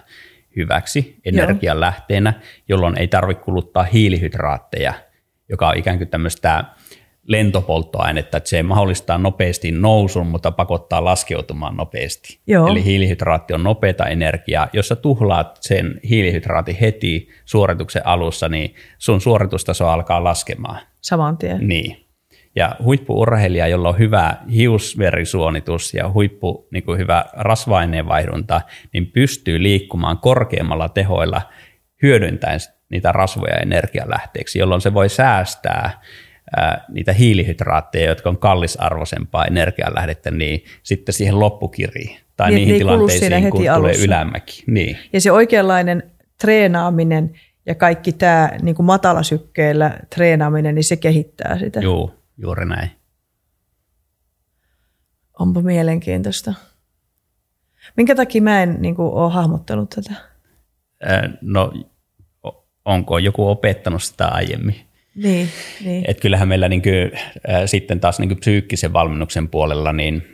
S1: hyväksi energianlähteenä, jolloin ei tarvitse kuluttaa hiilihydraatteja, joka on ikään kuin tämmöistä lentopolttoainetta, että se mahdollistaa nopeasti nousun, mutta pakottaa laskeutumaan nopeasti. Joo. Eli hiilihydraatti on nopeata energiaa. Jos sä tuhlaat sen hiilihydraatin heti suorituksen alussa, niin sun suoritustaso alkaa laskemaan.
S2: Saman tien.
S1: Niin. Ja huippuurheilija, jolla on hyvä hiusverisuonitus ja huippu niin kuin hyvä rasva-aineenvaihdunta, niin pystyy liikkumaan korkeammalla tehoilla hyödyntäen niitä rasvoja energialähteeksi, jolloin se voi säästää ää, niitä hiilihydraatteja, jotka on kallisarvoisempaa energianlähdettä, niin sitten siihen loppukiriin tai niin, niihin tilanteisiin, kun tulee ylämäki. Niin.
S2: Ja se oikeanlainen treenaaminen ja kaikki tämä niin kuin matalasykkeellä treenaaminen, niin se kehittää sitä.
S1: Joo, juuri näin.
S2: Onpa mielenkiintoista. Minkä takia mä en niin kuin, ole hahmottanut tätä?
S1: No, onko joku opettanut sitä aiemmin?
S2: Niin, niin.
S1: Et kyllähän meillä niin kuin, äh, sitten taas niin kuin psyykkisen valmennuksen puolella, niin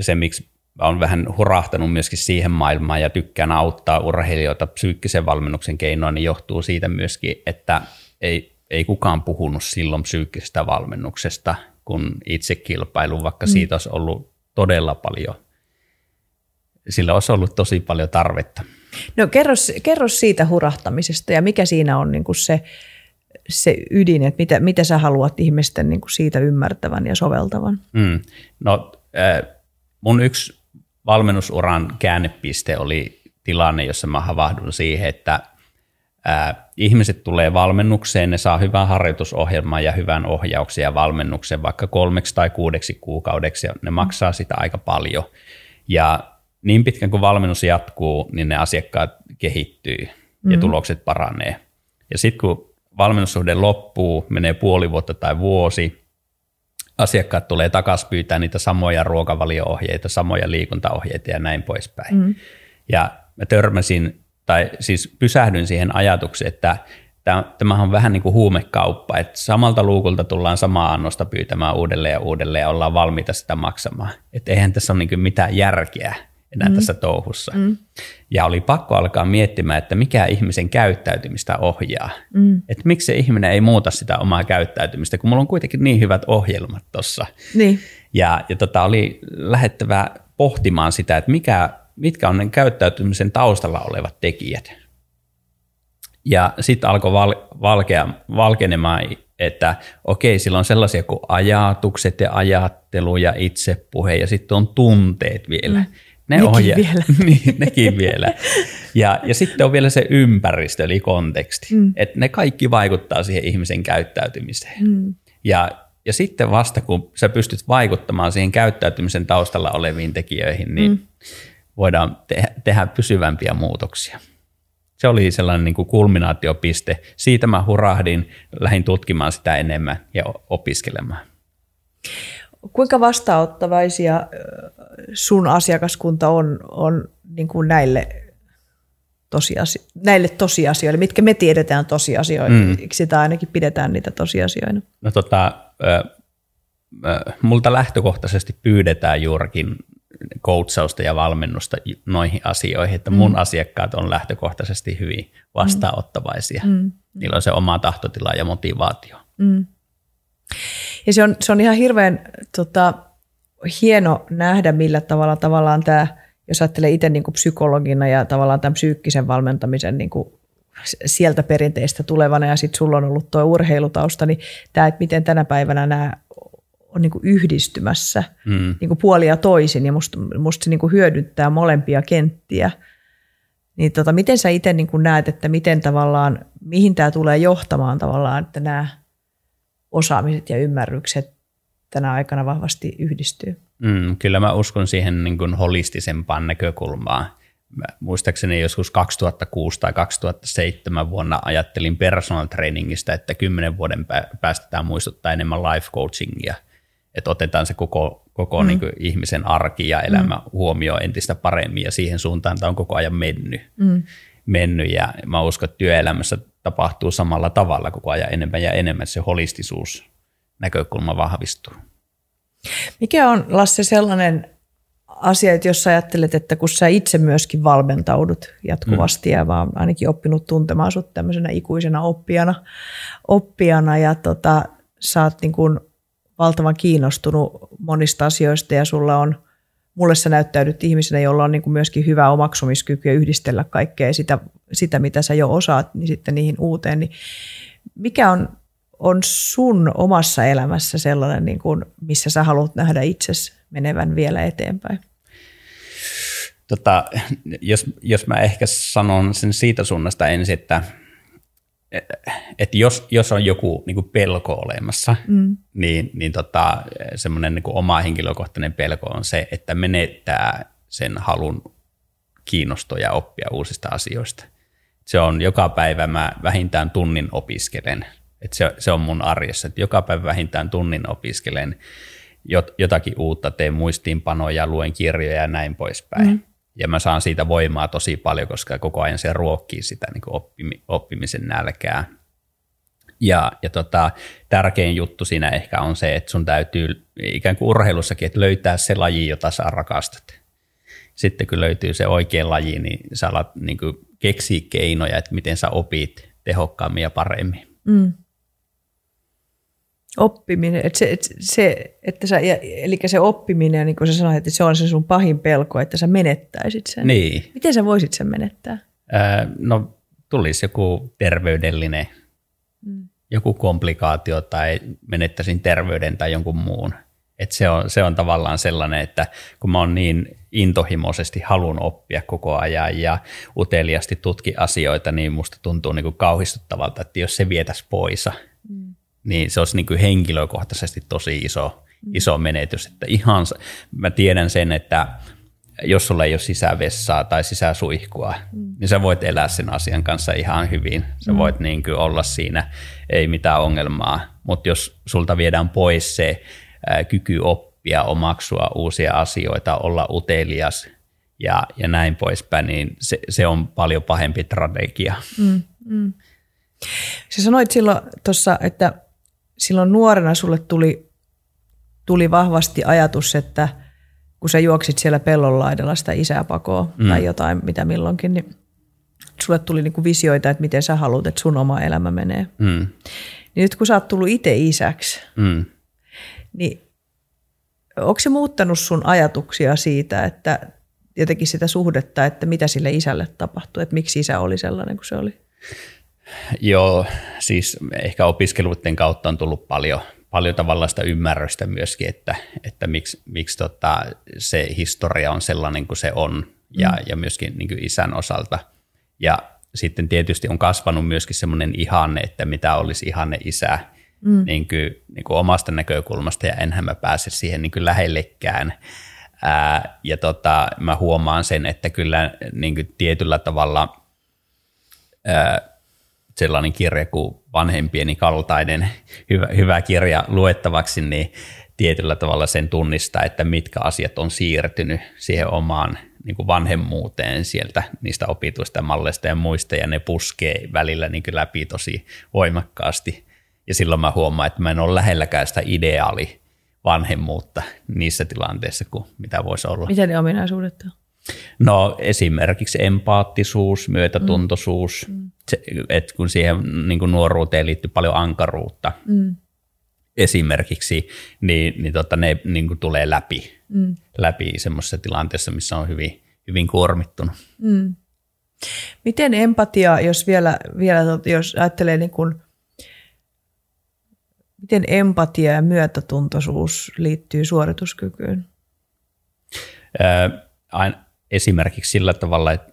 S1: se miksi on vähän hurahtanut myöskin siihen maailmaan ja tykkään auttaa urheilijoita psyykkisen valmennuksen keinoin, niin johtuu siitä myöskin, että ei, ei kukaan puhunut silloin psyykkisestä valmennuksesta, kun itse kilpailu, vaikka mm. siitä olisi ollut todella paljon, sillä olisi ollut tosi paljon tarvetta.
S2: No kerro, kerro siitä hurahtamisesta ja mikä siinä on niin kuin se, se ydin, että mitä, mitä sä haluat ihmisten niin kuin siitä ymmärtävän ja soveltavan?
S1: Mm. No mun yksi valmennusuran käännepiste oli tilanne, jossa mä havahdun siihen, että ää, ihmiset tulee valmennukseen, ne saa hyvän harjoitusohjelman ja hyvän ohjauksen ja valmennuksen vaikka kolmeksi tai kuudeksi kuukaudeksi, ja ne maksaa sitä aika paljon. Ja niin pitkän kuin valmennus jatkuu, niin ne asiakkaat kehittyy ja mm. tulokset paranee. Ja sitten kun valmennussuhde loppuu, menee puoli vuotta tai vuosi, asiakkaat tulee takaisin pyytää niitä samoja ruokavalio-ohjeita, samoja liikuntaohjeita ja näin poispäin. Mm. Ja mä törmäsin, tai siis pysähdyn siihen ajatukseen, että tämä on vähän niin kuin huumekauppa, että samalta luukulta tullaan samaa annosta pyytämään uudelleen ja uudelleen ja ollaan valmiita sitä maksamaan. Että eihän tässä ole niin mitään järkeä enää mm. tässä touhussa. Mm. Ja oli pakko alkaa miettimään, että mikä ihmisen käyttäytymistä ohjaa. Mm. Että miksi se ihminen ei muuta sitä omaa käyttäytymistä, kun mulla on kuitenkin niin hyvät ohjelmat tuossa.
S2: Niin.
S1: Ja, ja tota, oli lähettävä pohtimaan sitä, että mikä, mitkä on ne käyttäytymisen taustalla olevat tekijät. Ja sitten alkoi val, valkea, valkenemaan, että okei, sillä on sellaisia kuin ajatukset ja ajattelu ja itsepuhe ja sitten on tunteet vielä. Mm.
S2: Ne nekin ohja- vielä. <laughs>
S1: niin, nekin vielä. Ja, ja sitten on vielä se ympäristö, eli konteksti. Mm. Että ne kaikki vaikuttaa siihen ihmisen käyttäytymiseen. Mm. Ja, ja sitten vasta, kun sä pystyt vaikuttamaan siihen käyttäytymisen taustalla oleviin tekijöihin, niin mm. voidaan te- tehdä pysyvämpiä muutoksia. Se oli sellainen niin kuin kulminaatiopiste. Siitä mä hurahdin, lähdin tutkimaan sitä enemmän ja opiskelemaan.
S2: Kuinka vastaanottavaisia sun asiakaskunta on, on niin kuin näille, tosiasi- näille tosiasioille, mitkä me tiedetään tosiasioiksi, mm. tai ainakin pidetään niitä tosiasioina?
S1: No tota, multa lähtökohtaisesti pyydetään juurikin koutsausta ja valmennusta noihin asioihin, että mun mm. asiakkaat on lähtökohtaisesti hyvin vastaanottavaisia. Mm. Niillä on se oma tahtotila ja motivaatio. Mm.
S2: Ja se on, se on ihan hirveän tota, hieno nähdä, millä tavalla tavallaan tämä, jos ajattelee itse niin kuin psykologina ja tavallaan tämän psyykkisen valmentamisen niin kuin sieltä perinteistä tulevana ja sitten sulla on ollut tuo urheilutausta, niin tämä, että miten tänä päivänä nämä on niin kuin yhdistymässä mm. niin kuin puolia toisin ja musta, musta se niin kuin hyödyttää molempia kenttiä. Niin tota, miten sä itse niin näet, että miten tavallaan, mihin tämä tulee johtamaan tavallaan, että nämä osaamiset ja ymmärrykset tänä aikana vahvasti yhdistyy?
S1: Mm, kyllä mä uskon siihen niin kuin holistisempaan näkökulmaan. Mä muistaakseni joskus 2006 tai 2007 vuonna ajattelin personal trainingista, että kymmenen vuoden päästä tämä muistuttaa enemmän life coachingia – että otetaan se koko, koko mm. niin kuin ihmisen arki ja elämä mm. huomioon entistä paremmin ja siihen suuntaan tämä on koko ajan mennyt. Mm. mennyt ja mä uskon, että työelämässä tapahtuu samalla tavalla koko ajan enemmän ja enemmän se holistisuus näkökulma vahvistuu.
S2: Mikä on Lasse sellainen asia, että jos sä ajattelet, että kun sä itse myöskin valmentaudut jatkuvasti mm. ja vaan ainakin oppinut tuntemaan sut tämmöisenä ikuisena oppijana, oppijana ja tota, sä oot niin kuin valtavan kiinnostunut monista asioista ja sulla on, mulle sä näyttäydyt ihmisenä, jolla on niin kuin myösky hyvä omaksumiskyky ja yhdistellä kaikkea sitä, sitä, mitä sä jo osaat, niin sitten niihin uuteen. Niin mikä on, on sun omassa elämässä sellainen, niin kuin, missä sä haluat nähdä itsesi menevän vielä eteenpäin?
S1: Tota, jos, jos mä ehkä sanon sen siitä suunnasta ensin, että että jos, jos on joku niin kuin pelko olemassa, mm. niin, niin tota, semmoinen niin oma henkilökohtainen pelko on se, että menettää sen halun kiinnostua ja oppia uusista asioista. Se on joka päivä mä vähintään tunnin opiskelen. että se, se on mun arjessa, että joka päivä vähintään tunnin opiskelen jotakin uutta, teen muistiinpanoja, luen kirjoja ja näin poispäin. Mm ja mä saan siitä voimaa tosi paljon, koska koko ajan se ruokkii sitä niin oppimi, oppimisen nälkää. Ja, ja tota, tärkein juttu siinä ehkä on se, että sun täytyy ikään kuin urheilussakin, että löytää se laji, jota sä rakastat. Sitten kun löytyy se oikea laji, niin sä alat niin kuin keksiä keinoja, että miten sä opit tehokkaammin ja paremmin. Mm
S2: oppiminen, että se, että se, että sä, eli se oppiminen, niin kuin sä sanoit, että se on se sun pahin pelko, että sä menettäisit sen.
S1: Niin.
S2: Miten sä voisit sen menettää?
S1: Öö, no tulisi joku terveydellinen, mm. joku komplikaatio tai menettäisin terveyden tai jonkun muun. Et se, on, se on tavallaan sellainen, että kun mä oon niin intohimoisesti halun oppia koko ajan ja uteliasti tutki asioita, niin musta tuntuu niin kuin kauhistuttavalta, että jos se vietäisi pois, mm niin se olisi niin kuin henkilökohtaisesti tosi iso, mm. iso menetys. Että ihan, mä tiedän sen, että jos sulla ei ole sisävessaa tai sisäsuihkua, mm. niin sä voit elää sen asian kanssa ihan hyvin. Sä mm. voit niin kuin olla siinä, ei mitään ongelmaa. Mutta jos sulta viedään pois se ää, kyky oppia, omaksua uusia asioita, olla utelias ja, ja näin poispäin, niin se, se on paljon pahempi strategia. Mm. Mm.
S2: Sä sanoit silloin tuossa, että silloin nuorena sulle tuli, tuli vahvasti ajatus, että – kun sä juoksit siellä pellon laidalla sitä isää pakoa mm. tai jotain, mitä milloinkin, niin sulle tuli niinku visioita, että miten sä haluat, että sun oma elämä menee. Mm. Niin nyt kun sä oot tullut itse isäksi, mm. niin onko se muuttanut sun ajatuksia siitä, että jotenkin sitä suhdetta, että mitä sille isälle tapahtui, että miksi isä oli sellainen kuin se oli?
S1: Joo, siis ehkä opiskeluiden kautta on tullut paljon, paljon tavallaan sitä ymmärrystä myöskin, että, että miksi, miksi tota, se historia on sellainen kuin se on ja, mm. ja myöskin niin kuin isän osalta. Ja sitten tietysti on kasvanut myöskin semmoinen ihanne, että mitä olisi ihanne isä mm. niin kuin, niin kuin omasta näkökulmasta ja enhän mä pääse siihen niin kuin lähellekään. Ää, ja tota, mä huomaan sen, että kyllä niin kuin tietyllä tavalla ää, sellainen kirja kuin vanhempieni kaltainen hyvä, hyvä kirja luettavaksi, niin tietyllä tavalla sen tunnistaa, että mitkä asiat on siirtynyt siihen omaan niin kuin vanhemmuuteen sieltä niistä opituista malleista ja muista, ja ne puskee välillä niin kuin läpi tosi voimakkaasti. Ja silloin mä huomaan, että mä en ole lähelläkään sitä ideaali vanhemmuutta niissä tilanteissa kuin mitä voisi olla.
S2: Mitä ne ominaisuudet on?
S1: No esimerkiksi empaattisuus, myötätuntoisuus, mm. se, et kun siihen niin kuin nuoruuteen liittyy paljon ankaruutta mm. esimerkiksi, niin, niin tota, ne niin kuin tulee läpi, mm. läpi semmoisessa tilanteessa, missä on hyvin, hyvin kuormittunut. Mm.
S2: Miten empatia, jos vielä, vielä jos ajattelee niin kuin, miten empatia ja myötätuntoisuus liittyy suorituskykyyn?
S1: Öö, esimerkiksi sillä tavalla, että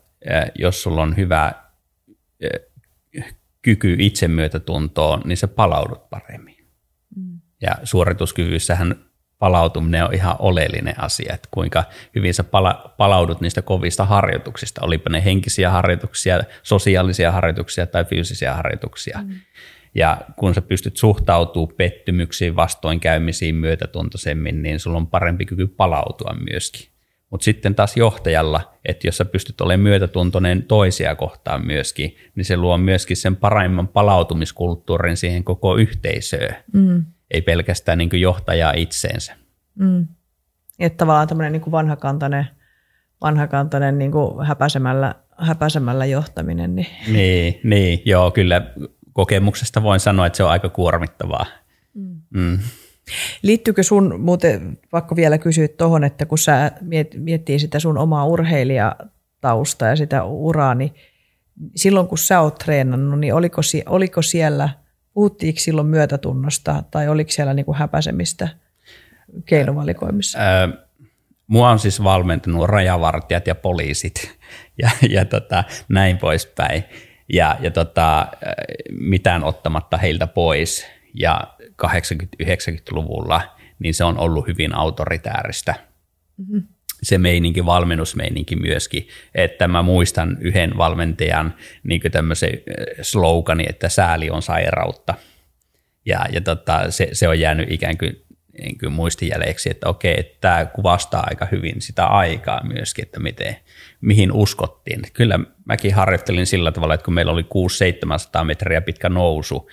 S1: jos sulla on hyvä kyky itsemyötätuntoon, niin se palaudut paremmin. Mm. Ja suorituskyvyssähän palautuminen on ihan oleellinen asia, että kuinka hyvin sä pala- palaudut niistä kovista harjoituksista, olipa ne henkisiä harjoituksia, sosiaalisia harjoituksia tai fyysisiä harjoituksia. Mm. Ja kun sä pystyt suhtautumaan pettymyksiin, vastoinkäymisiin myötätuntoisemmin, niin sulla on parempi kyky palautua myöskin. Mutta sitten taas johtajalla, että jos sä pystyt olemaan myötätuntoinen toisia kohtaan myöskin, niin se luo myöskin sen paremman palautumiskulttuurin siihen koko yhteisöön. Mm. Ei pelkästään niin kuin johtajaa itseensä. Mm.
S2: Että tavallaan tämmöinen niin vanhakantainen, vanhakantainen niin kuin häpäisemällä, häpäisemällä johtaminen. Niin.
S1: niin, niin, joo, kyllä kokemuksesta voin sanoa, että se on aika kuormittavaa. Mm. Mm.
S2: Liittyykö sun, muuten vaikka vielä kysyä tuohon, että kun sä miet, miettii sitä sun omaa urheilijatausta ja sitä uraa, niin silloin kun sä oot treenannut, niin oliko, oliko siellä, puhuttiinko silloin myötätunnosta tai oliko siellä niin kuin häpäisemistä keinovalikoimissa? Ää,
S1: mua on siis valmentanut rajavartijat ja poliisit ja, ja tota, näin poispäin. Ja, ja tota, mitään ottamatta heiltä pois. Ja 80-90-luvulla, niin se on ollut hyvin autoritääristä. Mm-hmm. Se meininki, valmennusmeininki myöskin, että mä muistan yhden valmentajan niin tämmöisen slogani, että sääli on sairautta. Ja, ja tota, se, se on jäänyt ikään kuin, niin kuin muistijäljeksi, että okei, että tämä kuvastaa aika hyvin sitä aikaa myöskin, että miten, mihin uskottiin. Kyllä mäkin harjoittelin sillä tavalla, että kun meillä oli 600-700 metriä pitkä nousu,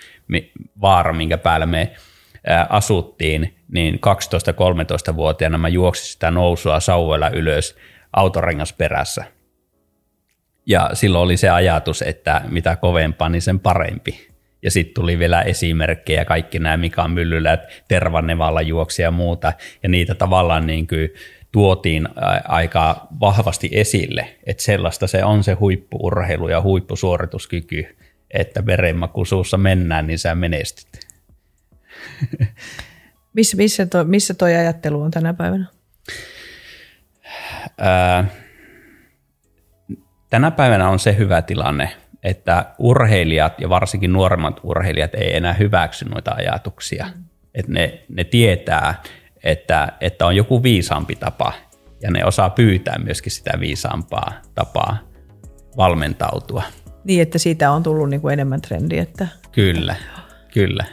S1: vaara, minkä päällä me asuttiin, niin 12-13-vuotiaana mä juoksin sitä nousua sauvoilla ylös autorengas perässä. Ja silloin oli se ajatus, että mitä kovempaa, niin sen parempi. Ja sitten tuli vielä esimerkkejä, kaikki nämä Mika Myllylät, Tervannevalla juoksi ja muuta. Ja niitä tavallaan niin kuin tuotiin aika vahvasti esille, että sellaista se on se huippuurheilu ja huippusuorituskyky, että verenmakuisuussa mennään, niin sä menestyt. <laughs>
S2: missä, missä, to, missä toi ajattelu on tänä päivänä? Ää,
S1: tänä päivänä on se hyvä tilanne, että urheilijat ja varsinkin nuoremmat urheilijat ei enää hyväksy noita ajatuksia. Mm. Että ne, ne tietää, että, että on joku viisaampi tapa ja ne osaa pyytää myöskin sitä viisaampaa tapaa valmentautua.
S2: Niin, että siitä on tullut niin kuin enemmän trendi. Että...
S1: Kyllä, kyllä.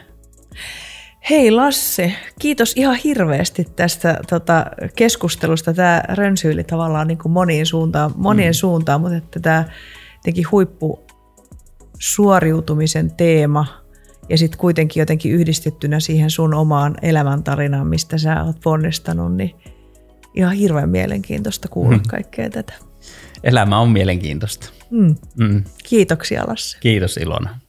S2: Hei Lasse, kiitos ihan hirveästi tästä tota, keskustelusta. Tämä rönsyili tavallaan niin kuin moniin suuntaan, monien mm. suuntaan, mutta että tämä jotenkin huippusuoriutumisen teema ja sitten kuitenkin jotenkin yhdistettynä siihen sun omaan elämäntarinaan, mistä sä oot ponnistanut, niin ihan hirveän mielenkiintoista kuulla mm. kaikkea tätä.
S1: Elämä on mielenkiintoista.
S2: Mm. Mm. Kiitoksia Lasse.
S1: Kiitos Ilona.